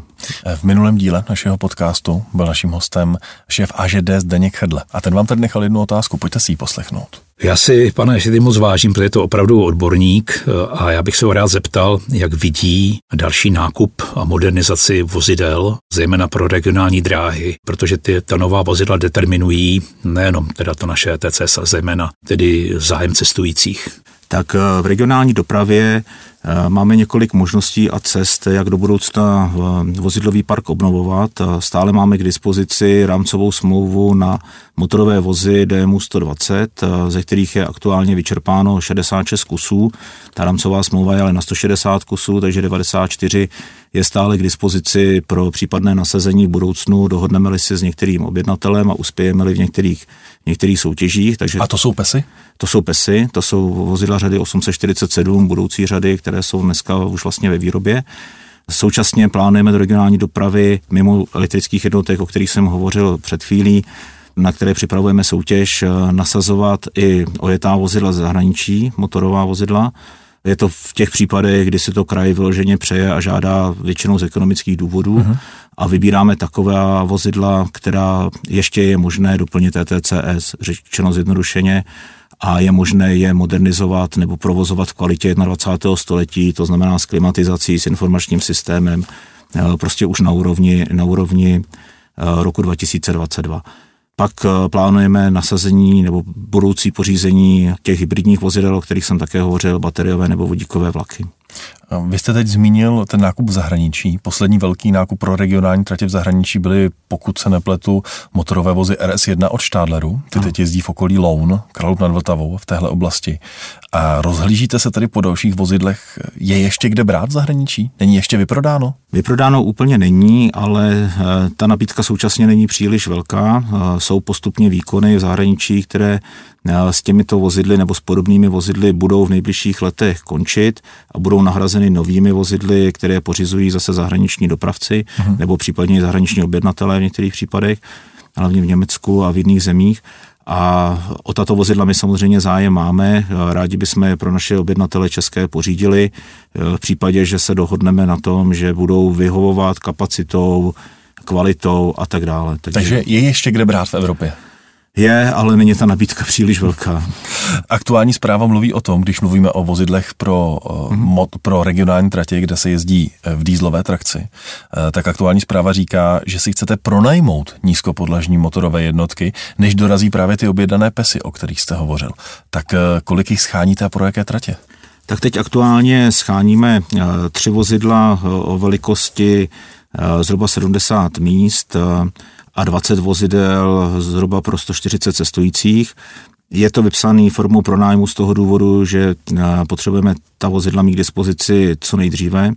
V minulém díle našeho podcastu byl naším hostem šéf AŽD Zdeněk Chedle a ten vám tady nechal jednu otázku, pojďte si ji poslechnout. Já si, pane Židi, moc vážím, protože je to opravdu odborník eh, a já bych se ho rád zeptal, jak vidí další nákup a modernizaci vozidel, zejména pro regionální dráhy, protože ty, ta nová vozidla determinují nejenom teda to naše TCS, ale zejména tedy zájem cestujících. Tak eh, v regionální dopravě máme několik možností a cest, jak do budoucna eh, vozidlový park obnovovat. Stále máme k dispozici rámcovou smlouvu na motorové vozy DMU 120, eh, ze kterých je aktuálně vyčerpáno 66 kusů. Ta rámcová smlouva je ale na 160 kusů, takže 94 je stále k dispozici pro případné nasazení v budoucnu. Dohodneme-li si s některým objednatelem a uspějeme-li v některých, některých soutěžích. Takže a to jsou PESy? To jsou PESy, to jsou vozidla řady 847, budoucí řady, které jsou dneska už vlastně ve výrobě. Současně plánujeme do regionální dopravy mimo elektrických jednotek, o kterých jsem hovořil před chvílí, na které připravujeme soutěž, nasazovat i ojetá vozidla z zahraničí, motorová vozidla. Je to v těch případech, kdy si to kraj vyloženě přeje a žádá většinou z ekonomických důvodů uh-huh. a vybíráme taková vozidla, která ještě je možné doplnit ETCS, řečeno zjednodušeně, a je možné je modernizovat nebo provozovat v kvalitě 21. století, to znamená s klimatizací, s informačním systémem, eh, prostě už na úrovni, na úrovni eh, roku 2022. Pak eh, plánujeme nasazení nebo budoucí pořízení těch hybridních vozidel, o kterých jsem také hovořil, bateriové nebo vodíkové vlaky. Vy jste teď zmínil ten nákup v zahraničí. Poslední velký nákup pro regionální tratě v zahraničí byly, pokud se nepletu, motorové vozy RS1 od Stadleru. Ty teď jezdí v okolí Loun, Kralub nad Vltavou, v téhle oblasti. A rozhlížíte se tady po dalších vozidlech. Je ještě kde brát v zahraničí? Není ještě vyprodáno? Vyprodáno úplně není, ale eh, ta nabídka současně není příliš velká. Eh, jsou postupně výkony v zahraničí, které s těmito vozidly nebo s podobnými vozidly budou v nejbližších letech končit a budou nahrazeny novými vozidly, které pořizují zase zahraniční dopravci uh-huh. nebo případně zahraniční objednatelé v některých případech, hlavně v Německu a v jiných zemích. A o tato vozidla my samozřejmě zájem máme. Rádi bychom je pro naše objednatele české pořídili v případě, že se dohodneme na tom, že budou vyhovovat kapacitou, kvalitou a tak dále. Takže, Takže je ještě kde brát v Evropě? Je, ale není ta nabídka příliš velká. Aktuální zpráva mluví o tom, když mluvíme o vozidlech pro, mm-hmm. mod, pro regionální tratě, kde se jezdí eh, v dýzlové trakci, eh, tak aktuální zpráva říká, že si chcete pronajmout nízkopodlažní motorové jednotky, než dorazí právě ty objednané pesy, o kterých jste hovořil. Tak kolik jich scháníte a pro jaké tratě? Tak teď aktuálně scháníme tři vozidla o velikosti zhruba 70 míst a 20 vozidel zhruba pro 140 cestujících. Je to vypsaný formou pronájmu z toho důvodu, že eh, potřebujeme ta vozidla mít k dispozici co nejdříve.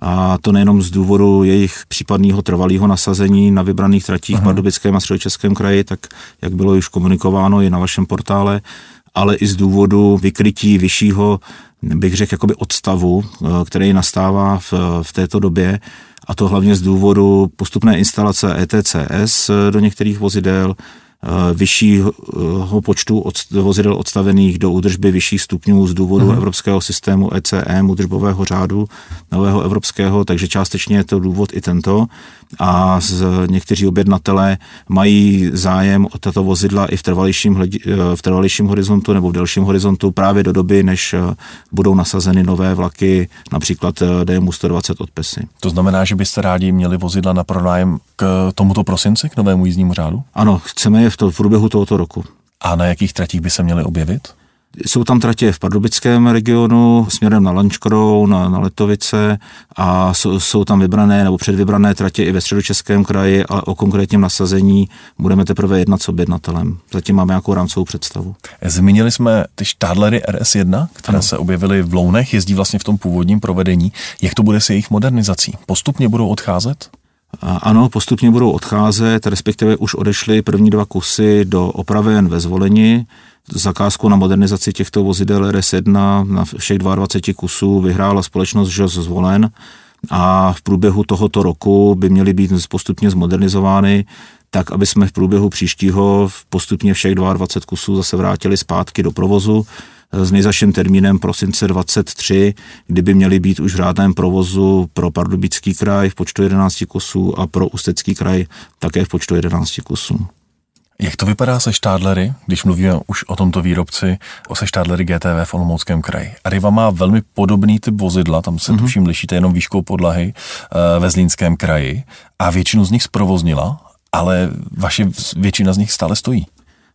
A to nejenom z důvodu jejich případného trvalého nasazení na vybraných tratích v Pardubickém a Středočeském kraji, tak jak bylo již komunikováno i na vašem portále, ale i z důvodu vykrytí vyššího, bych řekl, jakoby odstavu, eh, který nastává v, v této době a to hlavně z důvodu postupné instalace ETCS do některých vozidel, vyššího počtu od, vozidel odstavených do údržby vyšších stupňů z důvodu mm. evropského systému ECM, údržbového řádu nového evropského, takže částečně je to důvod i tento. A z, někteří objednatelé mají zájem o tato vozidla i v trvalejším, hledi, eh, v trvalejším horizontu nebo v delším horizontu právě do doby, než eh, budou nasazeny nové vlaky, například DMU 120 od PESy. To znamená, že byste rádi měli vozidla na pronájem k tomuto prosinci, k novému jízdnímu řádu? Ano, chceme je v, to, v průběhu tohoto roku. A na jakých tratích by se měly objevit? Jsou tam tratě v pardubickém regionu směrem na Lančkrou, na, na Letovice a jsou, jsou tam vybrané nebo předvybrané tratě i ve středočeském kraji, ale o konkrétním nasazení budeme teprve jednat s objednatelem. Zatím máme nějakou rámcovou představu. Zmínili jsme ty štádlery RS1, které ano. se objevily v Lounech, jezdí vlastně v tom původním provedení. Jak to bude s jejich modernizací? Postupně budou odcházet? Ano, postupně budou odcházet, respektive už odešly první dva kusy do opraven ve zvolení. Zakázku na modernizaci těchto vozidel RS1 na všech 22 kusů vyhrála společnost ŽOS zvolen a v průběhu tohoto roku by měly být postupně zmodernizovány tak, aby jsme v průběhu příštího postupně všech 22 kusů zase vrátili zpátky do provozu s nejzaším termínem prosince 23, kdyby měly být už v řádném provozu pro Pardubický kraj v počtu 11 kusů a pro Ústecký kraj také v počtu 11 kusů. Jak to vypadá se štádlery, když mluvíme už o tomto výrobci, o se štádlery GTV v Olomouckém kraji? Arriva má velmi podobný typ vozidla, tam se mm-hmm. tuším lišíte jenom výškou podlahy eh, ve Zlínském kraji a většinu z nich zprovoznila, ale vaše většina z nich stále stojí.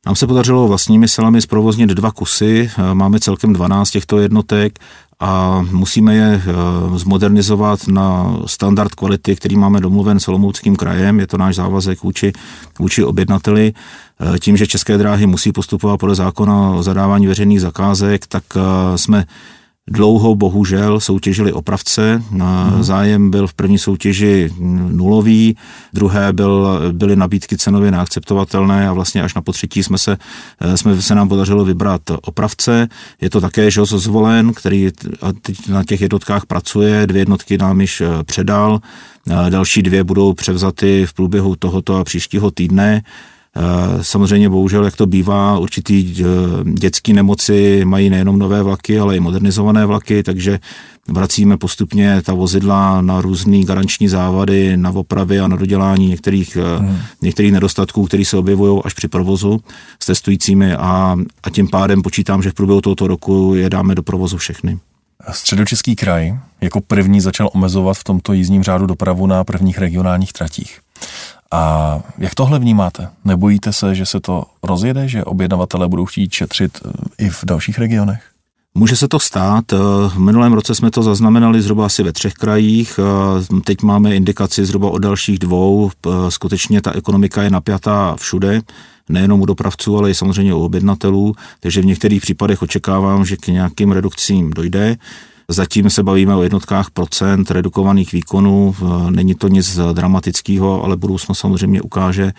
Nám se podařilo vlastními silami zprovoznit dva kusy, eh, máme celkem 12 těchto jednotek a musíme je eh, zmodernizovat na standard kvality, který máme domluven s Olomouckým krajem, je to náš závazek vůči, vůči objednateli. Eh, tím, že České dráhy musí postupovat podle zákona o zadávání veřejných zakázek, tak jsme Dlouho bohužel soutěžili opravce. Hmm. Zájem byl v první soutěži nulový, druhé byl, byly nabídky cenově neakceptovatelné a vlastně až na potřetí jsme se, eh, jsme se nám podařilo vybrat opravce. Je to také Žos Zvolen, který teď na těch jednotkách pracuje, dvě jednotky nám již eh, předal, další dvě budou převzaty v průběhu tohoto a příštího týdne. Eh, samozřejmě bohužel, jak to bývá, určitý eh, dětské nemoci mají nejenom nové vlaky, ale i modernizované vlaky, takže vracíme postupně ta vozidla na různé garanční závady, na opravy a na dodělání některých, eh, hmm. některých nedostatků, které se objevují až při provozu s testujícími a, a tím pádem počítám, že v průběhu tohoto roku je dáme do provozu všechny. Středočeský kraj jako první začal omezovat v tomto jízdním řádu dopravu na prvních regionálních tratích. A jak tohle vnímáte? Nebojíte se, že se to rozjede, že objednavatelé budou chtít šetřit eh, i v dalších regionech? Může se to stát. Eh, v minulém roce jsme to zaznamenali zhruba asi ve třech krajích. Eh, teď máme indikaci zhruba o dalších dvou. Skutečně ta ekonomika je napjatá všude nejenom u dopravců, ale i samozřejmě u objednatelů, takže v některých případech očekávám, že k nějakým redukcím dojde. Zatím se bavíme o jednotkách procent redukovaných výkonů, není to nic dramatického, ale budoucnost samozřejmě ukáže,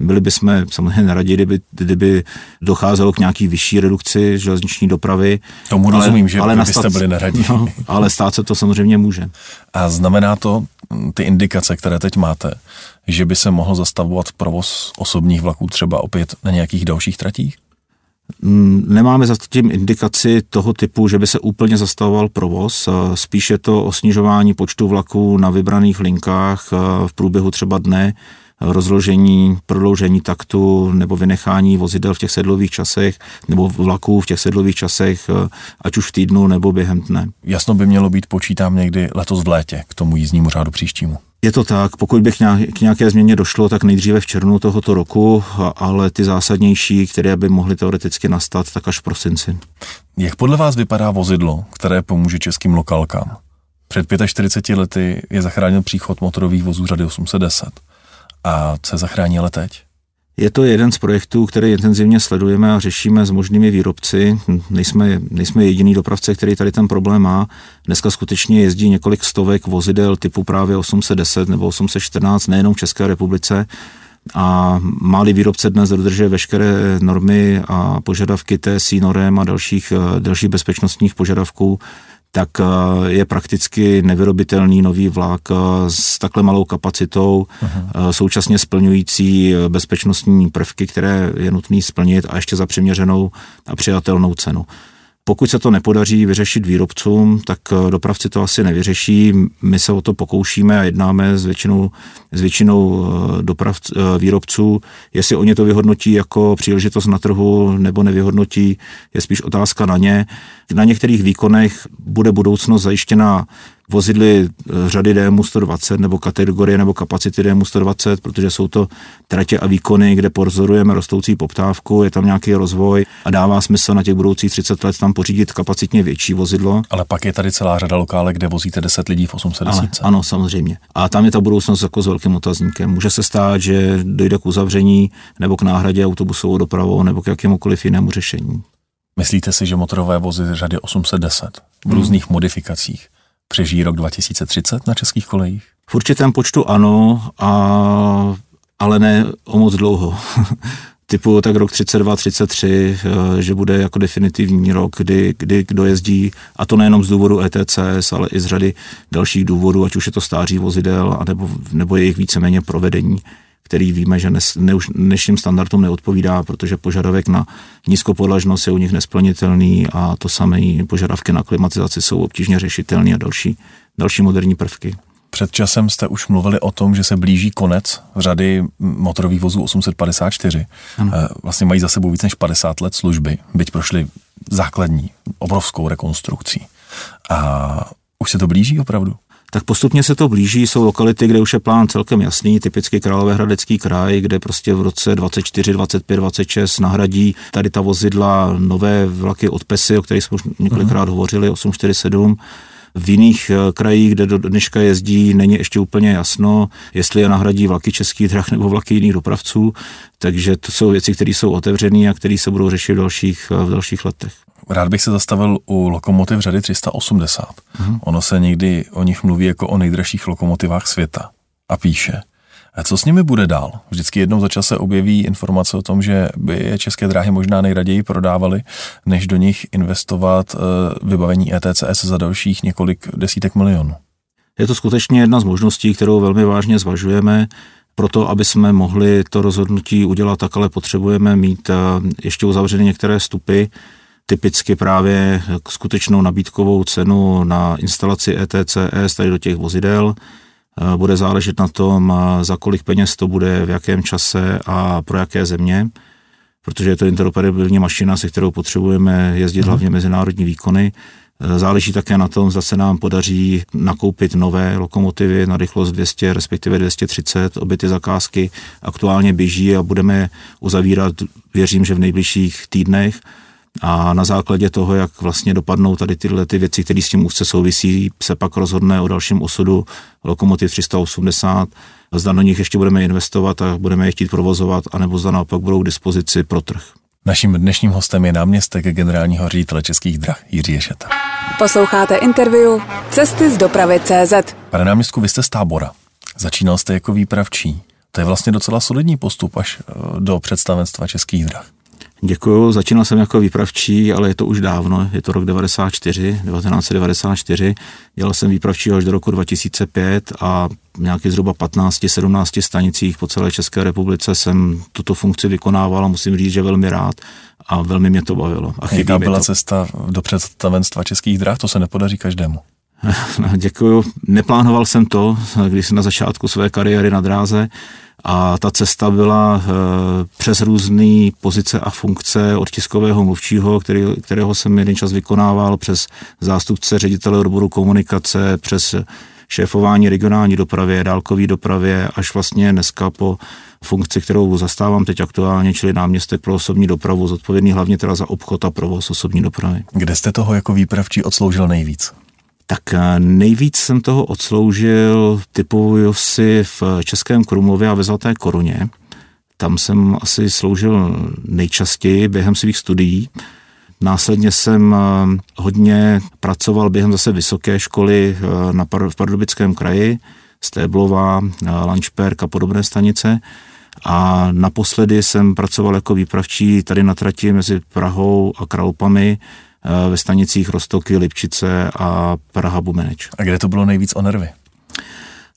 byli bychom samozřejmě neradi, kdyby, kdyby docházelo k nějaký vyšší redukci železniční dopravy. Tomu ale, rozumím, že ale byste byste byli neradi. No, ale stát se to samozřejmě může. A znamená to ty indikace, které teď máte, že by se mohl zastavovat provoz osobních vlaků třeba opět na nějakých dalších tratích? Mm, nemáme zatím indikaci toho typu, že by se úplně zastavoval provoz. Spíše to o snižování počtu vlaků na vybraných linkách v průběhu třeba dne, rozložení, prodloužení taktu nebo vynechání vozidel v těch sedlových časech nebo vlaků v těch sedlových časech, ať už v týdnu nebo během dne. Jasno by mělo být, počítám někdy letos v létě k tomu jízdnímu řádu příštímu. Je to tak, pokud by k nějaké změně došlo, tak nejdříve v červnu tohoto roku, ale ty zásadnější, které by mohly teoreticky nastat, tak až v prosinci. Jak podle vás vypadá vozidlo, které pomůže českým lokálkám? Před 45 lety je zachránil příchod motorových vozů řady 810. A co zachrání ale teď? Je to jeden z projektů, který intenzivně sledujeme a řešíme s možnými výrobci. Nejsme, nejsme jediný dopravce, který tady ten problém má. Dneska skutečně jezdí několik stovek vozidel typu právě 810 nebo 814, nejenom v České republice. A máli výrobce dnes dodržuje veškeré normy a požadavky TSI norem a dalších, dalších bezpečnostních požadavků, tak eh, je prakticky nevyrobitelný nový vlak eh, s takhle malou kapacitou, uh-huh. současně splňující bezpečnostní prvky, které je nutný splnit a ještě za přiměřenou a přijatelnou cenu. Pokud se to nepodaří vyřešit výrobcům, tak eh, dopravci to asi nevyřeší. My se o to pokoušíme a jednáme s většinou, s většinou eh, doprav, eh, výrobců. Jestli oni to vyhodnotí jako příležitost na trhu nebo nevyhodnotí, je spíš otázka na ně. Na některých výkonech bude budoucnost zajištěna vozidly eh, řady DMU 120 nebo kategorie nebo kapacity DMU 120, protože jsou to tratě a výkony, kde pozorujeme rostoucí poptávku, je tam nějaký rozvoj a dává smysl na těch budoucích 30 let tam pořídit kapacitně větší vozidlo. Ale pak je tady celá řada lokálek, kde vozíte 10 lidí v 810. Ale, ano, samozřejmě. A tam je ta budoucnost jako s velkým otazníkem. Může se stát, že dojde k uzavření nebo k náhradě autobusovou dopravou nebo k jakémukoliv jinému řešení. Myslíte si, že motorové vozy řady 810 v různých hmm. modifikacích přežijí rok 2030 na českých kolejích? V určitém počtu ano, a, ale ne o moc dlouho. typu tak rok 32, 33, eh, že bude jako definitivní rok, kdy, kdy kdo jezdí, a to nejenom z důvodu ETCS, ale i z řady dalších důvodů, ať už je to stáří vozidel, anebo, nebo jejich víceméně provedení který víme, že dnes, ne, dnešním standardům neodpovídá, protože požadavek na nízkopodlažnost je u nich nesplnitelný a to samé požadavky na klimatizaci jsou obtížně řešitelné a další, další moderní prvky. Před časem jste už mluvili o tom, že se blíží konec řady motorových vozů 854. Ano. Eh, vlastně mají za sebou víc než 50 let služby, byť prošli základní, obrovskou rekonstrukcí. A už se to blíží opravdu? Tak postupně se to blíží. Jsou lokality, kde už je plán celkem jasný, typicky Královéhradecký kraj, kde prostě v roce 24, 25, 26 nahradí tady ta vozidla nové vlaky od PESy, o kterých jsme už několikrát uh-huh. hovořili, 847. V jiných eh, krajích, kde do dneška jezdí, není ještě úplně jasno, jestli je nahradí vlaky českých drah nebo vlaky jiných dopravců. Takže to jsou věci, které jsou otevřené a které se budou řešit v dalších, v dalších letech. Rád bych se zastavil u lokomotiv řady 380. Mm-hmm. Ono se někdy o nich mluví jako o nejdražších lokomotivách světa. A píše, a co s nimi bude dál? Vždycky jednou za čas se objeví informace o tom, že by je české dráhy možná nejraději prodávaly, než do nich investovat eh, vybavení ETCS za dalších několik desítek milionů. Je to skutečně jedna z možností, kterou velmi vážně zvažujeme. Proto, aby jsme mohli to rozhodnutí udělat tak, ale potřebujeme mít eh, ještě uzavřeny některé stupy, typicky právě skutečnou nabídkovou cenu na instalaci ETCS tady do těch vozidel. Eh, bude záležet na tom, eh, za kolik peněz to bude, v jakém čase a pro jaké země, protože je to interoperabilní mašina, se kterou potřebujeme jezdit hmm. hlavně mezinárodní výkony. Eh, záleží také na tom, zda se nám podaří nakoupit nové lokomotivy na rychlost 200, respektive 230. Obě ty zakázky aktuálně běží a budeme uzavírat, věřím, že v nejbližších týdnech a na základě toho, jak vlastně dopadnou tady tyhle ty věci, které s tím úzce souvisí, se pak rozhodne o dalším osudu lokomotiv 380, zda do nich ještě budeme investovat a budeme je chtít provozovat, anebo zda naopak budou k dispozici pro trh. Naším dnešním hostem je náměstek generálního ředitele Českých drah Jiří Ješeta. Posloucháte interview Cesty z dopravy CZ. Pane náměstku, vy jste z tábora. Začínal jste jako výpravčí. To je vlastně docela solidní postup až eh, do představenstva Českých drah. Děkuju, začínal jsem jako výpravčí, ale je to už dávno, je to rok 94, 1994. Dělal jsem výpravčí až do roku 2005 a nějakých zhruba 15-17 stanicích po celé České republice jsem tuto funkci vykonával a musím říct, že velmi rád a velmi mě to bavilo. A Jaká byla to. cesta do představenstva Českých drah? To se nepodaří každému. No, děkuju. Neplánoval jsem to, když jsem na začátku své kariéry na dráze, a ta cesta byla e, přes různé pozice a funkce od tiskového mluvčího, který, kterého jsem jeden čas vykonával, přes zástupce ředitele odboru komunikace, přes šéfování regionální dopravě, dálkové dopravě, až vlastně dneska po funkci, kterou zastávám teď aktuálně, čili náměstek pro osobní dopravu, zodpovědný hlavně teda za obchod a provoz osobní dopravy. Kde jste toho jako výpravčí odsloužil nejvíc? Tak eh, nejvíc jsem toho odsloužil, typuju si v Českém Krumlově a ve Zlaté koruně. Tam jsem asi sloužil nejčastěji během svých studií. Následně jsem eh, hodně pracoval během zase vysoké školy eh, na v Pardubickém kraji, Stéblova, Lančperk a podobné stanice. A naposledy jsem pracoval jako výpravčí tady na trati mezi Prahou a Kralupami ve stanicích Rostoky, Lipčice a Praha Bumeneč. A kde to bylo nejvíc o nervy?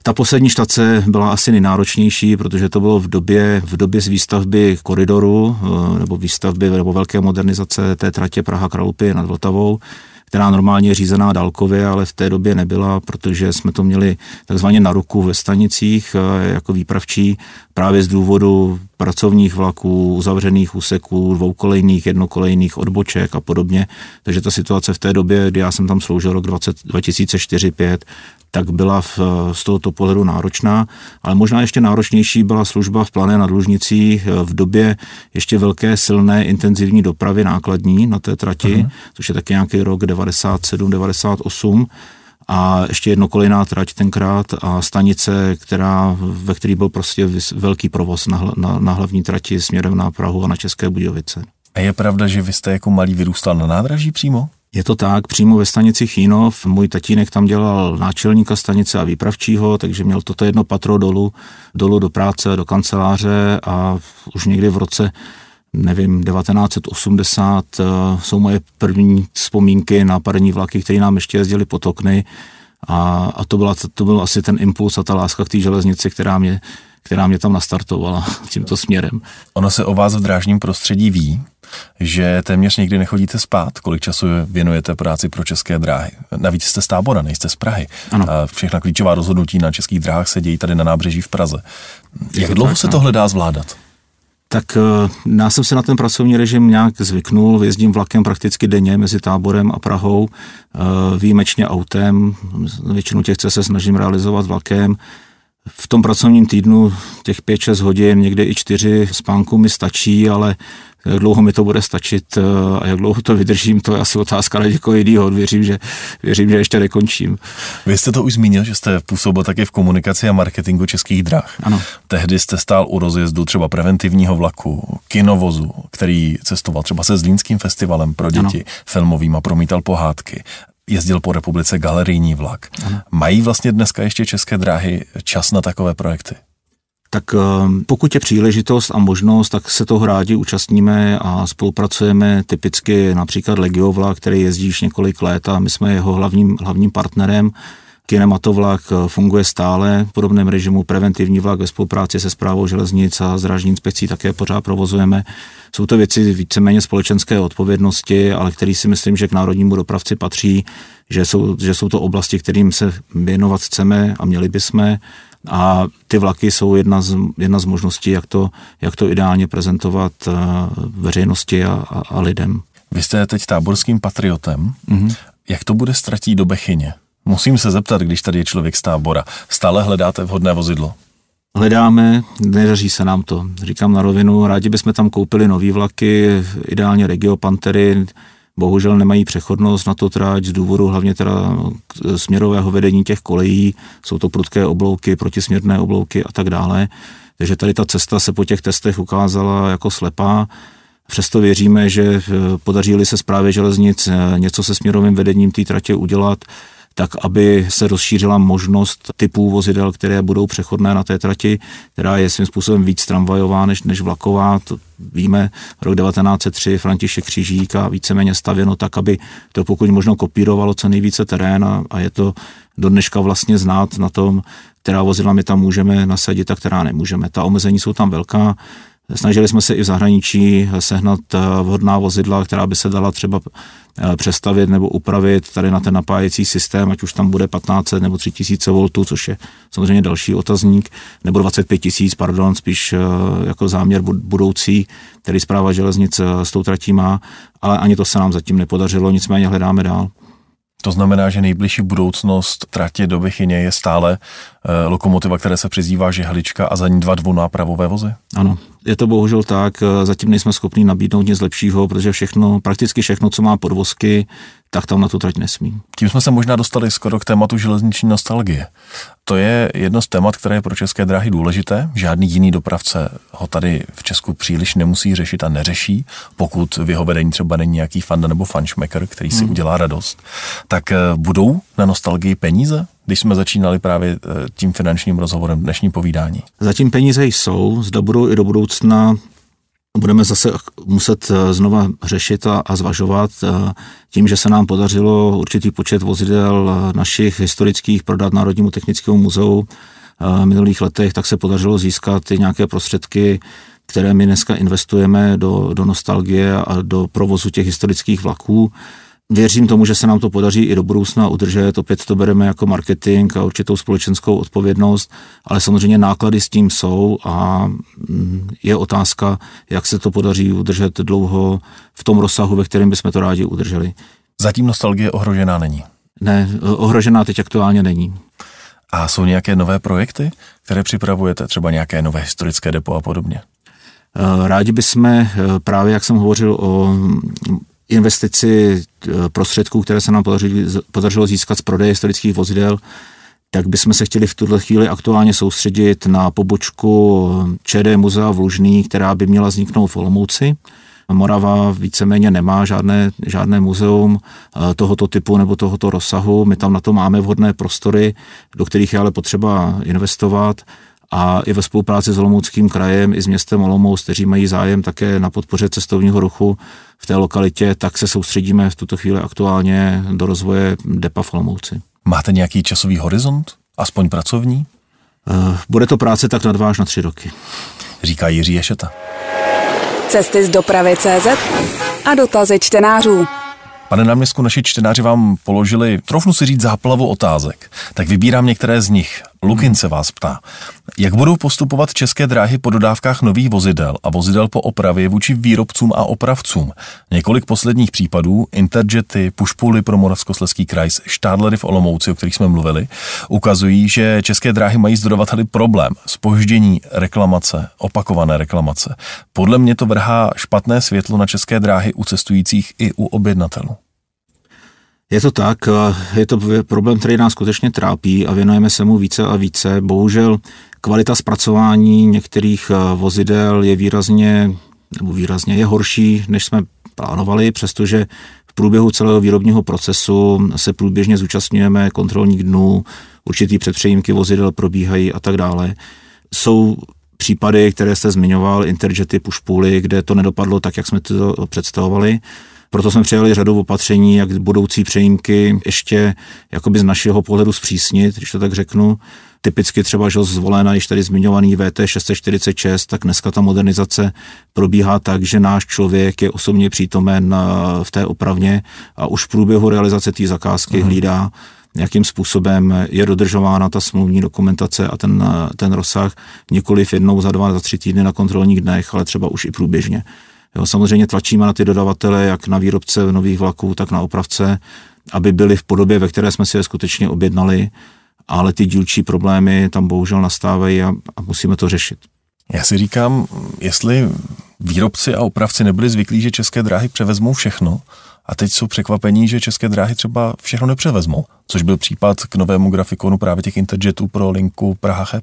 Ta poslední štace byla asi nejnáročnější, protože to bylo v době, v době z výstavby koridoru nebo výstavby nebo velké modernizace té tratě Praha Kralupy nad Vltavou, která normálně je řízená dálkově, ale v té době nebyla, protože jsme to měli takzvaně na ruku ve stanicích eh, jako výpravčí právě z důvodu pracovních vlaků, uzavřených úseků, dvoukolejných, jednokolejných odboček a podobně. Takže ta situace v té době, kdy já jsem tam sloužil rok 2004-2005, tak byla v, z tohoto pohledu náročná, ale možná ještě náročnější byla služba v Plané eh, v době ještě velké, silné, intenzivní dopravy nákladní na té trati, uh-huh. což je taky nějaký rok 97, 98 a ještě jednokolejná trať tenkrát a stanice, která, ve který byl prostě velký provoz na, na, na hlavní trati směrem na Prahu a na České Budějovice. A je pravda, že vy jste jako malý vyrůstal na nádraží přímo? Je to tak, přímo ve stanici Chínov. Můj tatínek tam dělal náčelníka stanice a výpravčího, takže měl toto jedno patro dolů, dolů do práce, do kanceláře a už někdy v roce nevím, 1980 uh, eh, jsou moje první vzpomínky na parní vlaky, které nám ještě jezdili po Tokny a, a to, byla, to byl asi ten impuls a ta láska k té železnici, která mě, která mě tam nastartovala tímto směrem. Ono se o vás v drážním prostředí ví, že téměř nikdy nechodíte spát, kolik času věnujete práci pro české dráhy. Navíc jste z tábora, nejste z Prahy. Ano. A všechna klíčová rozhodnutí na českých dráhách se dějí tady na nábřeží v Praze. Jak dlouho tak, se no. tohle dá zvládat? Tak eh, já jsem se na ten pracovní režim nějak zvyknul, jezdím vlakem prakticky denně mezi táborem a Prahou, eh, výjimečně autem, většinu těch se snažím realizovat vlakem. V tom pracovním týdnu těch 5-6 hodin, někde i 4 spánku mi stačí, ale jak dlouho mi to bude stačit eh, a jak dlouho to vydržím, to je asi otázka na někoho jiného. Věřím, že, věřím, že ještě nekončím. Vy jste to už zmínil, že jste působil také v komunikaci a marketingu českých drah. Ano. Tehdy jste stál u rozjezdu třeba preventivního vlaku, kinovozu, který cestoval třeba se Zlínským festivalem pro děti, ano. filmovým a promítal pohádky jezdil po republice galerijní vlak. Ano. Mají vlastně dneska ještě české dráhy čas na takové projekty? tak ehm, pokud je příležitost a možnost, tak se toho rádi účastníme a spolupracujeme typicky například Legiovla, který jezdí již několik let a my jsme jeho hlavním, hlavním partnerem. Kinematovlak eh, funguje stále v podobném režimu, preventivní vlak ve spolupráci se zprávou železnic a zdražní inspekcí také pořád provozujeme. Jsou to věci víceméně společenské odpovědnosti, ale který si myslím, že k národnímu dopravci patří, že jsou, že jsou to oblasti, kterým se věnovat chceme a měli bychom a ty vlaky jsou jedna z, jedna z možností, jak to, jak to ideálně prezentovat uh, veřejnosti a, a, a lidem. Vy jste teď táborským patriotem. Mm-hmm. Jak to bude ztratí do Bechyně? Musím se zeptat, když tady je člověk z tábora. Stále hledáte vhodné vozidlo? Hledáme, nedaří se nám to. Říkám na rovinu, rádi bychom tam koupili nové vlaky, ideálně Regio Pantery, bohužel nemají přechodnost na to trať z důvodu hlavně teda směrového vedení těch kolejí, jsou to prudké oblouky, protisměrné oblouky a tak dále. Takže tady ta cesta se po těch testech ukázala jako slepá. Přesto věříme, že podaří se zprávě železnic něco se směrovým vedením té tratě udělat, tak aby se rozšířila možnost typů vozidel, které budou přechodné na té trati, která je svým způsobem víc tramvajová než, než vlaková. To víme, rok 1903 František Křížík a víceméně stavěno tak, aby to pokud možno kopírovalo co nejvíce terén a, a je to do dneška vlastně znát na tom, která vozidla my tam můžeme nasadit a která nemůžeme. Ta omezení jsou tam velká, Snažili jsme se i v zahraničí sehnat eh, vhodná vozidla, která by se dala třeba eh, přestavit nebo upravit tady na ten napájecí systém, ať už tam bude 15 nebo 3000 V, což je samozřejmě další otazník, nebo 25 tisíc, pardon, spíš eh, jako záměr budoucí, který zpráva železnic s tou tratí má, ale ani to se nám zatím nepodařilo, nicméně hledáme dál. To znamená, že nejbližší budoucnost tratě do Bechyně je stále e, lokomotiva, která se přizývá žehlička a za ní dva dvounápravové vozy? Ano, je to bohužel tak. Eh, zatím nejsme schopni nabídnout nic lepšího, protože všechno, prakticky všechno, co má podvozky, tak tam na tu trať nesmí. Tím jsme se možná dostali skoro k tématu železniční nostalgie. To je jedno z témat, které je pro české dráhy důležité. Žádný jiný dopravce ho tady v Česku příliš nemusí řešit a neřeší, pokud v jeho vedení třeba není nějaký fanda nebo fanšmeker, který si hmm. udělá radost. Tak eh, budou na nostalgii peníze? Když jsme začínali právě eh, tím finančním rozhovorem dnešní povídání? Zatím peníze jsou, zda budou i do budoucna budeme zase muset eh, znova řešit a, a zvažovat eh, tím, že se nám podařilo určitý počet vozidel našich historických prodat Národnímu technickému muzeu v minulých letech, tak se podařilo získat i nějaké prostředky, které my dneska investujeme do, do nostalgie a do provozu těch historických vlaků. Věřím tomu, že se nám to podaří i do budoucna udržet, opět to bereme jako marketing a určitou společenskou odpovědnost, ale samozřejmě náklady s tím jsou a mm, je otázka, jak se to podaří udržet dlouho v tom rozsahu, ve kterém bychom to rádi udrželi. Zatím nostalgie ohrožená není? Ne, ohrožená teď aktuálně není. A jsou nějaké nové projekty, které připravujete, třeba nějaké nové historické depo a podobně? Eh, rádi bychom eh, právě, jak jsem hovořil o investici eh, prostředků, které se nám podařilo, získat z prodeje historických vozidel, tak bychom se chtěli v tuhle chvíli aktuálně soustředit na pobočku ČD muzea v Lužný, která by měla vzniknout v Olomouci. Morava víceméně nemá žádné, žádné muzeum eh, tohoto typu nebo tohoto rozsahu. My tam na to máme vhodné prostory, do kterých je ale potřeba investovat a i ve spolupráci s Olomouckým krajem i s městem Olomouc, kteří mají zájem také na podpoře cestovního ruchu v té lokalitě, tak se soustředíme v tuto chvíli aktuálně do rozvoje depa v Olomouci. Máte nějaký časový horizont, aspoň pracovní? Eh, bude to práce tak na dva až na tři roky. Říká Jiří Ješeta. Cesty z dopravy CZ a dotazy čtenářů. Pane náměstku, naši čtenáři vám položili, troufnu si říct, záplavu otázek. Tak vybírám některé z nich. Lukin se vás ptá, jak budou postupovat české dráhy po dodávkách nových vozidel a vozidel po opravě vůči výrobcům a opravcům? Několik posledních případů, Interjety, Pušpuly pro Moravskoslezský kraj, Štádlery v Olomouci, o kterých jsme mluvili, ukazují, že české dráhy mají s dodavateli problém, spoždění reklamace, opakované reklamace. Podle mě to vrhá špatné světlo na české dráhy u cestujících i u objednatelů. Je to tak, je to problém, který nás skutečně trápí a věnujeme se mu více a více. Bohužel kvalita zpracování některých eh, vozidel je výrazně, nebo výrazně je horší, než jsme plánovali, přestože v průběhu celého výrobního procesu se průběžně zúčastňujeme kontrolních dnů, určitý předpřejímky vozidel probíhají a tak dále. Jsou případy, které jste zmiňoval, Interjety, pušpůly, kde to nedopadlo tak, jak jsme to představovali. Proto jsme přijali řadu opatření, jak budoucí přejímky ještě jakoby z našeho pohledu zpřísnit, když to tak řeknu. Typicky třeba, že zvolena již tady zmiňovaný VT 646, tak dneska ta modernizace probíhá tak, že náš člověk je osobně přítomen v té opravně a už v průběhu realizace té zakázky uh-huh. hlídá, jakým způsobem je dodržována ta smluvní dokumentace a ten, ten rozsah nikoliv jednou za dva, za tři týdny na kontrolních dnech, ale třeba už i průběžně. Jo, samozřejmě tlačíme na ty dodavatele, jak na výrobce nových vlaků, tak na opravce, aby byli v podobě, ve které jsme si je skutečně objednali, ale ty dílčí problémy tam bohužel nastávají a, a musíme to řešit. Já si říkám, jestli výrobci a opravci nebyli zvyklí, že české dráhy převezmou všechno, a teď jsou překvapení, že české dráhy třeba všechno nepřevezmou, což byl případ k novému grafikonu právě těch Interjetů pro linku Praha-Cheb.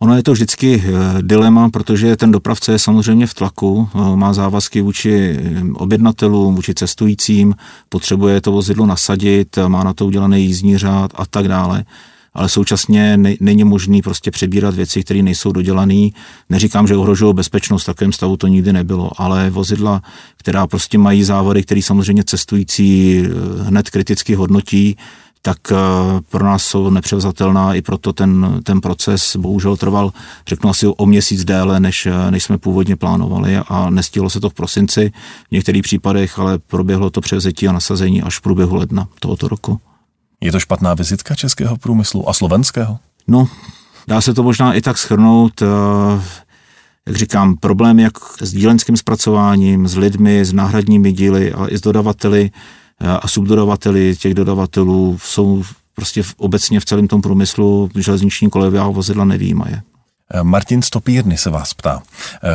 Ono je to vždycky eh, dilema, protože ten dopravce je samozřejmě v tlaku, eh, má závazky vůči eh, objednatelům, vůči cestujícím, potřebuje to vozidlo nasadit, má na to udělaný jízdní řád a tak dále ale současně není možný prostě přebírat věci, které nejsou dodělané. Neříkám, že ohrožují bezpečnost, v takovém stavu to nikdy nebylo, ale vozidla, která prostě mají závady, které samozřejmě cestující hned kriticky hodnotí, tak eh, pro nás jsou nepřevzatelná, i proto ten, ten proces bohužel trval, řeknu asi o měsíc déle, než, eh, než jsme původně plánovali a nestihlo se to v prosinci v některých případech, ale proběhlo to převzetí a nasazení až v průběhu ledna tohoto roku. Je to špatná vizitka českého průmyslu a slovenského? No, dá se to možná i tak schrnout. Eh, jak říkám, problém jak s dílenským zpracováním, s lidmi, s náhradními díly, ale i s dodavateli, a subdodavateli těch dodavatelů jsou prostě v, obecně v celém tom průmyslu železniční kolejového vozidla nevýjímaje. Martin Stopírny se vás ptá.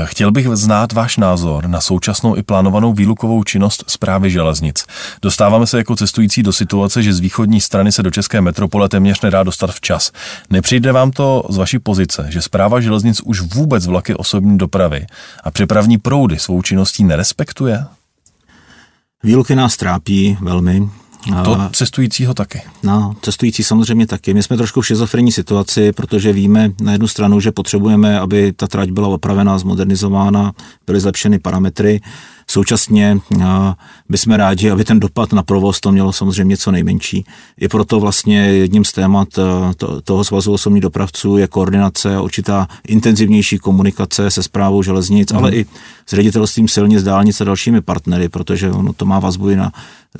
Chtěl bych znát váš názor na současnou i plánovanou výlukovou činnost zprávy železnic. Dostáváme se jako cestující do situace, že z východní strany se do české metropole téměř nedá dostat včas. Nepřijde vám to z vaší pozice, že zpráva železnic už vůbec vlaky osobní dopravy a přepravní proudy svou činností nerespektuje? Výluky nás trápí velmi. To cestujícího taky. No, cestující samozřejmě taky. My jsme trošku v šizofrenní situaci, protože víme na jednu stranu, že potřebujeme, aby ta trať byla opravená, zmodernizována, byly zlepšeny parametry. Současně bychom rádi, aby ten dopad na provoz to mělo samozřejmě co nejmenší. I proto vlastně jedním z témat toho svazu osobních dopravců je koordinace a určitá intenzivnější komunikace se zprávou železnic, mm. ale i s ředitelstvím silnic, dálnic a dalšími partnery, protože ono to má vazbu i na,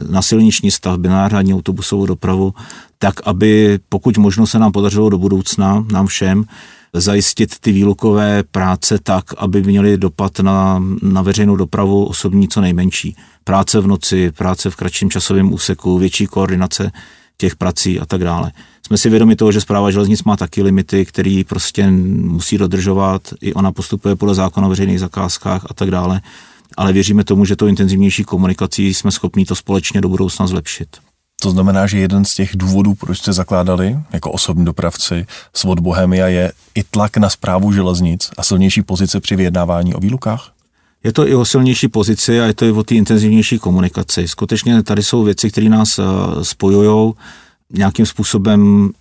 na silniční stavby, na náhradní autobusovou dopravu, tak aby pokud možno se nám podařilo do budoucna, nám všem, zajistit ty výlukové práce tak, aby měly dopad na, na veřejnou dopravu osobní co nejmenší. Práce v noci, práce v kratším časovém úseku, větší koordinace těch prací a tak dále. Jsme si vědomi toho, že zpráva železnic má taky limity, který prostě musí dodržovat, i ona postupuje podle zákona o veřejných zakázkách a tak dále, ale věříme tomu, že to intenzivnější komunikací jsme schopni to společně do budoucna zlepšit. To znamená, že jeden z těch důvodů, proč jste zakládali jako osobní dopravci svod Bohemia je i tlak na zprávu železnic a silnější pozice při vyjednávání o výlukách? Je to i o silnější pozici a je to i o té intenzivnější komunikaci. Skutečně tady jsou věci, které nás eh, spojují nějakým způsobem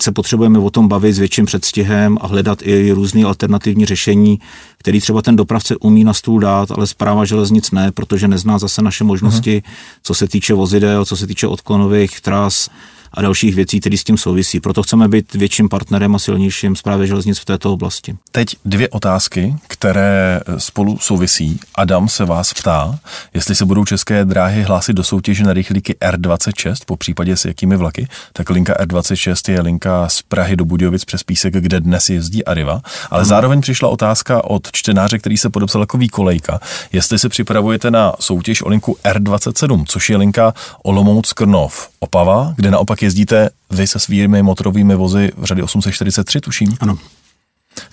se potřebujeme o tom bavit s větším předstihem a hledat i různé alternativní řešení, který třeba ten dopravce umí na stůl dát, ale zpráva železnic ne, protože nezná zase naše možnosti, uh-huh. co se týče vozidel, co se týče odklonových tras, a dalších věcí, které s tím souvisí. Proto chceme být větším partnerem a silnějším zprávě železnic v této oblasti. Teď dvě otázky, které spolu souvisí. Adam se vás ptá, jestli se budou české dráhy hlásit do soutěže na rychlíky R26, po případě s jakými vlaky, tak linka R26 je linka z Prahy do Budějovic přes Písek, kde dnes jezdí Arriva. Ale hmm. zároveň přišla otázka od čtenáře, který se podepsal jako výkolejka, jestli se připravujete na soutěž o linku R27, což je linka Olomouc Krnov Opava, kde naopak jezdíte vy se svými motorovými vozy v řady 843, tuším? Ano.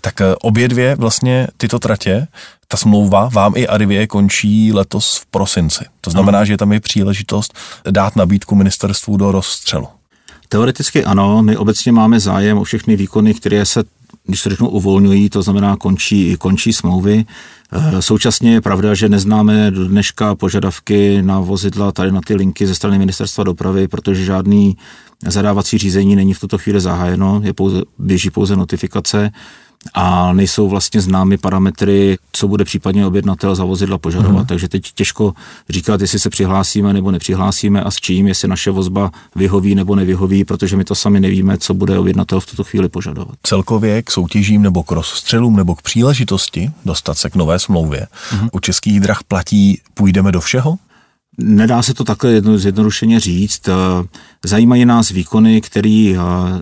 Tak eh, obě dvě vlastně tyto tratě, ta smlouva vám i Arivě končí letos v prosinci. To znamená, ano. že tam je příležitost dát nabídku ministerstvu do rozstřelu. Teoreticky ano, my obecně máme zájem o všechny výkony, které se, když to řeknu, uvolňují, to znamená končí, končí smlouvy. Eh, současně je pravda, že neznáme do dneška požadavky na vozidla tady na ty linky ze strany ministerstva dopravy, protože žádný zadávací řízení není v tuto chvíli zahájeno, je pouze, běží pouze notifikace a nejsou vlastně známy parametry, co bude případně objednatel za vozidla požadovat. Hmm. Takže teď těžko říkat, jestli se přihlásíme nebo nepřihlásíme a s čím, jestli naše vozba vyhoví nebo nevyhoví, protože my to sami nevíme, co bude objednatel v tuto chvíli požadovat. Celkově k soutěžím nebo k rozstřelům nebo k příležitosti dostat se k nové smlouvě hmm. u českých drah platí půjdeme do všeho? Nedá se to takhle jedno, zjednodušeně říct. Zajímají nás výkony, které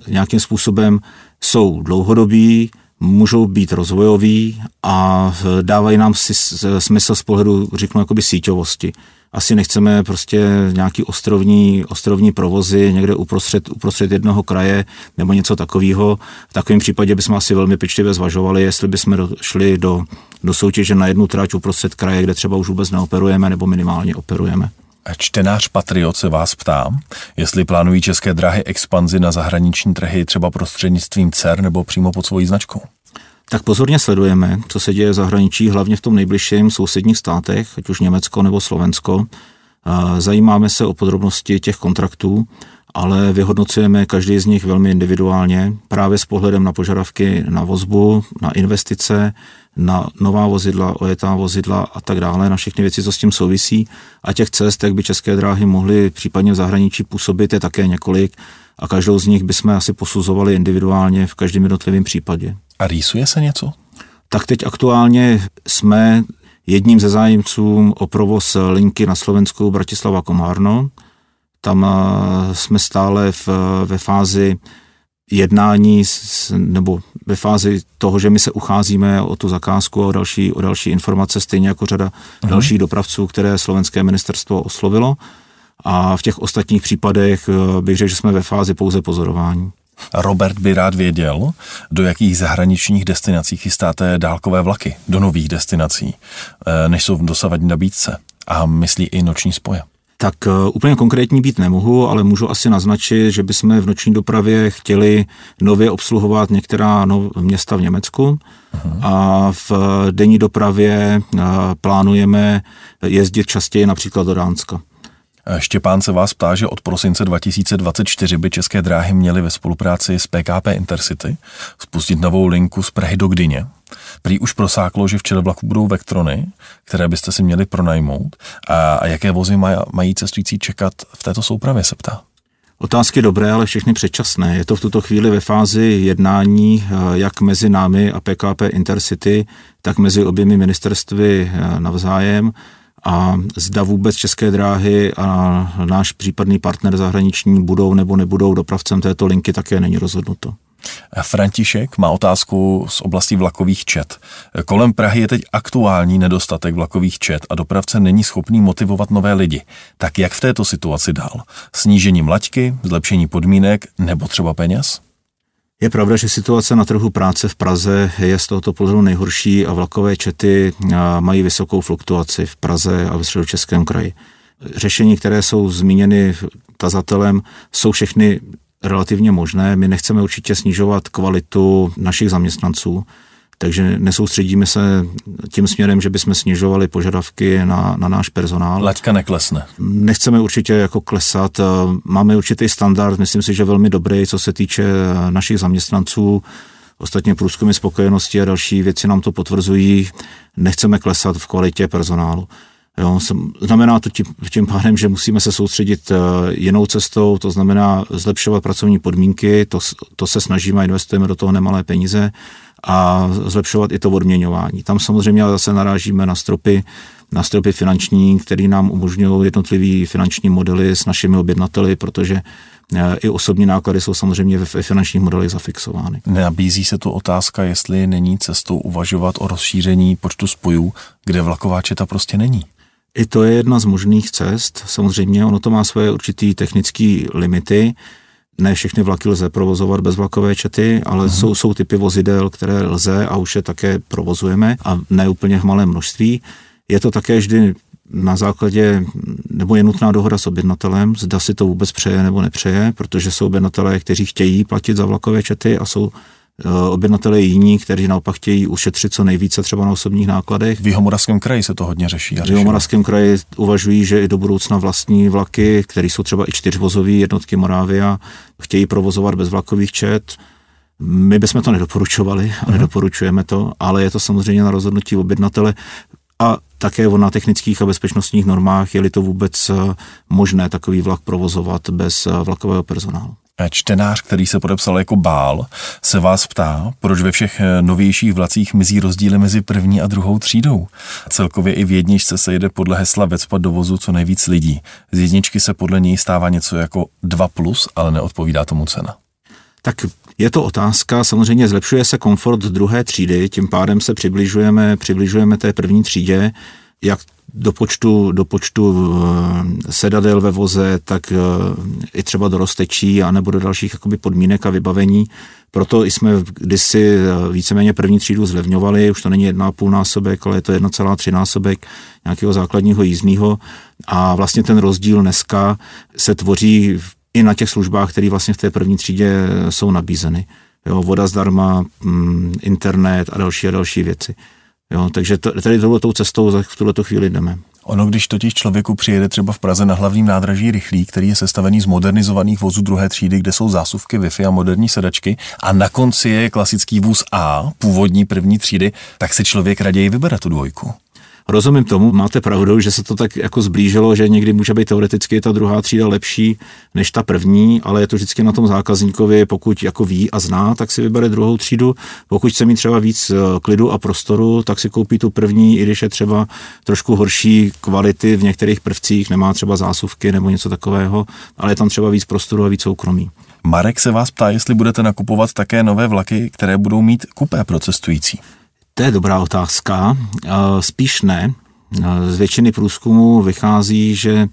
nějakým způsobem jsou dlouhodobí, můžou být rozvojoví a dávají nám si smysl z pohledu, řeknu, jakoby síťovosti. Asi nechceme prostě nějaký ostrovní, ostrovní provozy někde uprostřed, uprostřed jednoho kraje nebo něco takového. V takovém případě bychom asi velmi pečlivě zvažovali, jestli bychom šli do, do soutěže na jednu trať uprostřed kraje, kde třeba už vůbec neoperujeme nebo minimálně operujeme. Čtenář Patriot se vás ptá, jestli plánují české dráhy expanzi na zahraniční trhy třeba prostřednictvím CER nebo přímo pod svojí značkou. Tak pozorně sledujeme, co se děje v zahraničí, hlavně v tom nejbližším sousedních státech, ať už Německo nebo Slovensko. Zajímáme se o podrobnosti těch kontraktů, ale vyhodnocujeme každý z nich velmi individuálně, právě s pohledem na požadavky na vozbu, na investice, na nová vozidla, ojetá vozidla a tak dále, na všechny věci, co s tím souvisí. A těch cest, jak by české dráhy mohly případně v zahraničí působit, je také několik a každou z nich bychom asi posuzovali individuálně v každém jednotlivém případě. A rýsuje se něco? Tak teď aktuálně jsme jedním ze zájemců o provoz linky na Slovensku Bratislava Komárno. Tam eh, jsme stále v, ve fázi jednání s, nebo ve fázi toho, že my se ucházíme o tu zakázku a o další, o další informace, stejně jako řada uh-huh. dalších dopravců, které slovenské ministerstvo oslovilo. A v těch ostatních případech eh, bych řekl, že jsme ve fázi pouze pozorování. Robert by rád věděl, do jakých zahraničních destinací chystáte dálkové vlaky, do nových destinací, eh, než jsou v dosavadní nabídce a myslí i noční spoje. Tak uh, úplně konkrétní být nemohu, ale můžu asi naznačit, že bychom v noční dopravě chtěli nově obsluhovat některá nov, města v Německu uh-huh. a v denní dopravě uh, plánujeme jezdit častěji například do Dánska. Štěpán se vás ptá, že od prosince 2024 by České dráhy měly ve spolupráci s PKP Intercity spustit novou linku z Prahy do Gdyně. Prý už prosáklo, že v čele vlaku budou vektrony, které byste si měli pronajmout. A jaké vozy mají cestující čekat v této soupravě, se ptá. Otázky dobré, ale všechny předčasné. Je to v tuto chvíli ve fázi jednání eh, jak mezi námi a PKP Intercity, tak mezi oběmi ministerstvy eh, navzájem a zda vůbec České dráhy a náš případný partner zahraniční budou nebo nebudou dopravcem této linky, také není rozhodnuto. František má otázku z oblasti vlakových čet. Kolem Prahy je teď aktuální nedostatek vlakových čet a dopravce není schopný motivovat nové lidi. Tak jak v této situaci dál? Snížení mlaďky, zlepšení podmínek nebo třeba peněz? Je pravda, že situace na trhu práce v Praze je z tohoto pohledu nejhorší a vlakové čety mají vysokou fluktuaci v Praze a ve středočeském kraji. Řešení, které jsou zmíněny tazatelem, jsou všechny relativně možné. My nechceme určitě snižovat kvalitu našich zaměstnanců, takže nesoustředíme se tím směrem, že bychom snižovali požadavky na, na náš personál. Laťka neklesne. Nechceme určitě jako klesat. Máme určitý standard, myslím si, že velmi dobrý, co se týče našich zaměstnanců. Ostatně průzkumy spokojenosti a další věci nám to potvrzují. Nechceme klesat v kvalitě personálu. Jo, znamená to tím, tím pádem, že musíme se soustředit uh, jinou cestou, to znamená zlepšovat pracovní podmínky, to, to se snažíme a investujeme do toho nemalé peníze a zlepšovat i to odměňování. Tam samozřejmě zase narážíme na stropy, na stropy finanční, které nám umožňují jednotlivé finanční modely s našimi objednateli, protože eh, i osobní náklady jsou samozřejmě ve finančních modelech zafixovány. Nabízí se tu otázka, jestli není cestou uvažovat o rozšíření počtu spojů, kde vlaková četa prostě není. I to je jedna z možných cest. Samozřejmě ono to má svoje určitý technické limity. Ne všechny vlaky lze provozovat bez vlakové čety, ale uh-huh. jsou, jsou typy vozidel, které lze a už je také provozujeme a ne úplně v malém množství. Je to také vždy na základě, nebo je nutná dohoda s objednatelem, zda si to vůbec přeje nebo nepřeje, protože jsou objednatelé, kteří chtějí platit za vlakové čety a jsou objednatelé jiní, kteří naopak chtějí ušetřit co nejvíce třeba na osobních nákladech. V Jihomoravském kraji se to hodně řeší. V Jihomoravském kraji uvažují, že i do budoucna vlastní vlaky, které jsou třeba i čtyřvozové jednotky Moravia, chtějí provozovat bez vlakových čet. My bychom to nedoporučovali a uh-huh. nedoporučujeme to, ale je to samozřejmě na rozhodnutí objednatele a také na technických a bezpečnostních normách, je-li to vůbec eh, možné takový vlak provozovat bez eh, vlakového personálu. Čtenář, který se podepsal jako Bál, se vás ptá, proč ve všech eh, novějších vlacích mizí rozdíly mezi první a druhou třídou. Celkově i v jedničce se jede podle hesla vecpat do vozu co nejvíc lidí. Z jedničky se podle něj stává něco jako 2+, plus, ale neodpovídá tomu cena. Tak je to otázka, samozřejmě zlepšuje se komfort druhé třídy, tím pádem se přibližujeme, přibližujeme té první třídě, jak do počtu, do počtu eh, sedadel ve voze, tak eh, i třeba do roztečí a nebo do dalších jakoby podmínek a vybavení. Proto jsme kdysi eh, víceméně první třídu zlevňovali, už to není 1,5 násobek, ale je to 1,3 násobek nějakého základního jízdního a vlastně ten rozdíl dneska se tvoří i na těch službách, které vlastně v té první třídě jsou nabízeny. Jo, voda zdarma, mm, internet a další a další věci. Jo, takže to, tady tou cestou v tuto chvíli jdeme. Ono, když totiž člověku přijede třeba v Praze na hlavním nádraží rychlý, který je sestavený z modernizovaných vozů druhé třídy, kde jsou zásuvky Wi-Fi a moderní sedačky, a na konci je klasický vůz A, původní první třídy, tak si člověk raději vybere tu dvojku. Rozumím tomu, máte pravdu, že se to tak jako zblížilo, že někdy může být teoreticky ta druhá třída lepší než ta první, ale je to vždycky na tom zákazníkovi, pokud jako ví a zná, tak si vybere druhou třídu. Pokud chce mít třeba víc eh, klidu a prostoru, tak si koupí tu první, i když je třeba trošku horší kvality v některých prvcích, nemá třeba zásuvky nebo něco takového, ale je tam třeba víc prostoru a víc soukromí. Marek se vás ptá, jestli budete nakupovat také nové vlaky, které budou mít kupé pro cestující. To je dobrá otázka. Spíš ne. Z většiny průzkumů vychází, že e,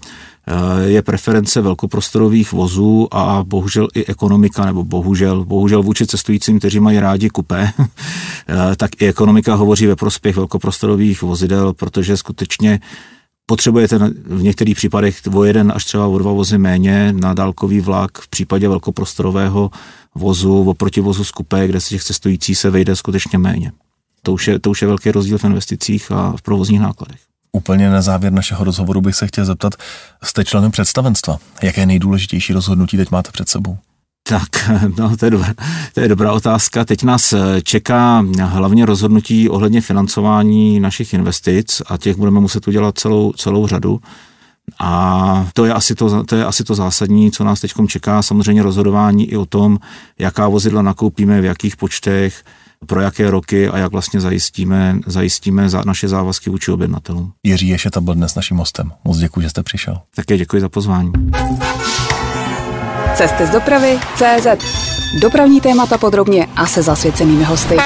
je preference velkoprostorových vozů a bohužel i ekonomika, nebo bohužel, bohužel vůči cestujícím, kteří mají rádi kupé, e, tak i ekonomika hovoří ve prospěch velkoprostorových vozidel, protože skutečně potřebujete v některých případech o jeden až třeba o dva vozy méně na dálkový vlak v případě velkoprostorového vozu oproti vozu z kupé, kde se těch cestující se vejde skutečně méně. To už je, to už je velký rozdíl v investicích a v provozních nákladech. Úplně na závěr našeho rozhovoru bych se chtěl zeptat, jste členem představenstva. Jaké nejdůležitější rozhodnutí teď máte před sebou? Tak, no, to je, dobrá, to je dobrá otázka. Teď nás eh, čeká hlavně rozhodnutí ohledně financování našich investic a těch budeme muset udělat celou, celou řadu. A to je, asi to, to je asi to zásadní, co nás teď čeká. Samozřejmě rozhodování i o tom, jaká vozidla nakoupíme, v jakých počtech, pro jaké roky a jak vlastně zajistíme, zajistíme za naše závazky vůči objednatelům. Jiří Ješeta byl dnes naším hostem. Moc děkuji, že jste přišel. Také děkuji za pozvání. Cesty z dopravy CZ. Dopravní témata podrobně a se zasvěcenými hosty.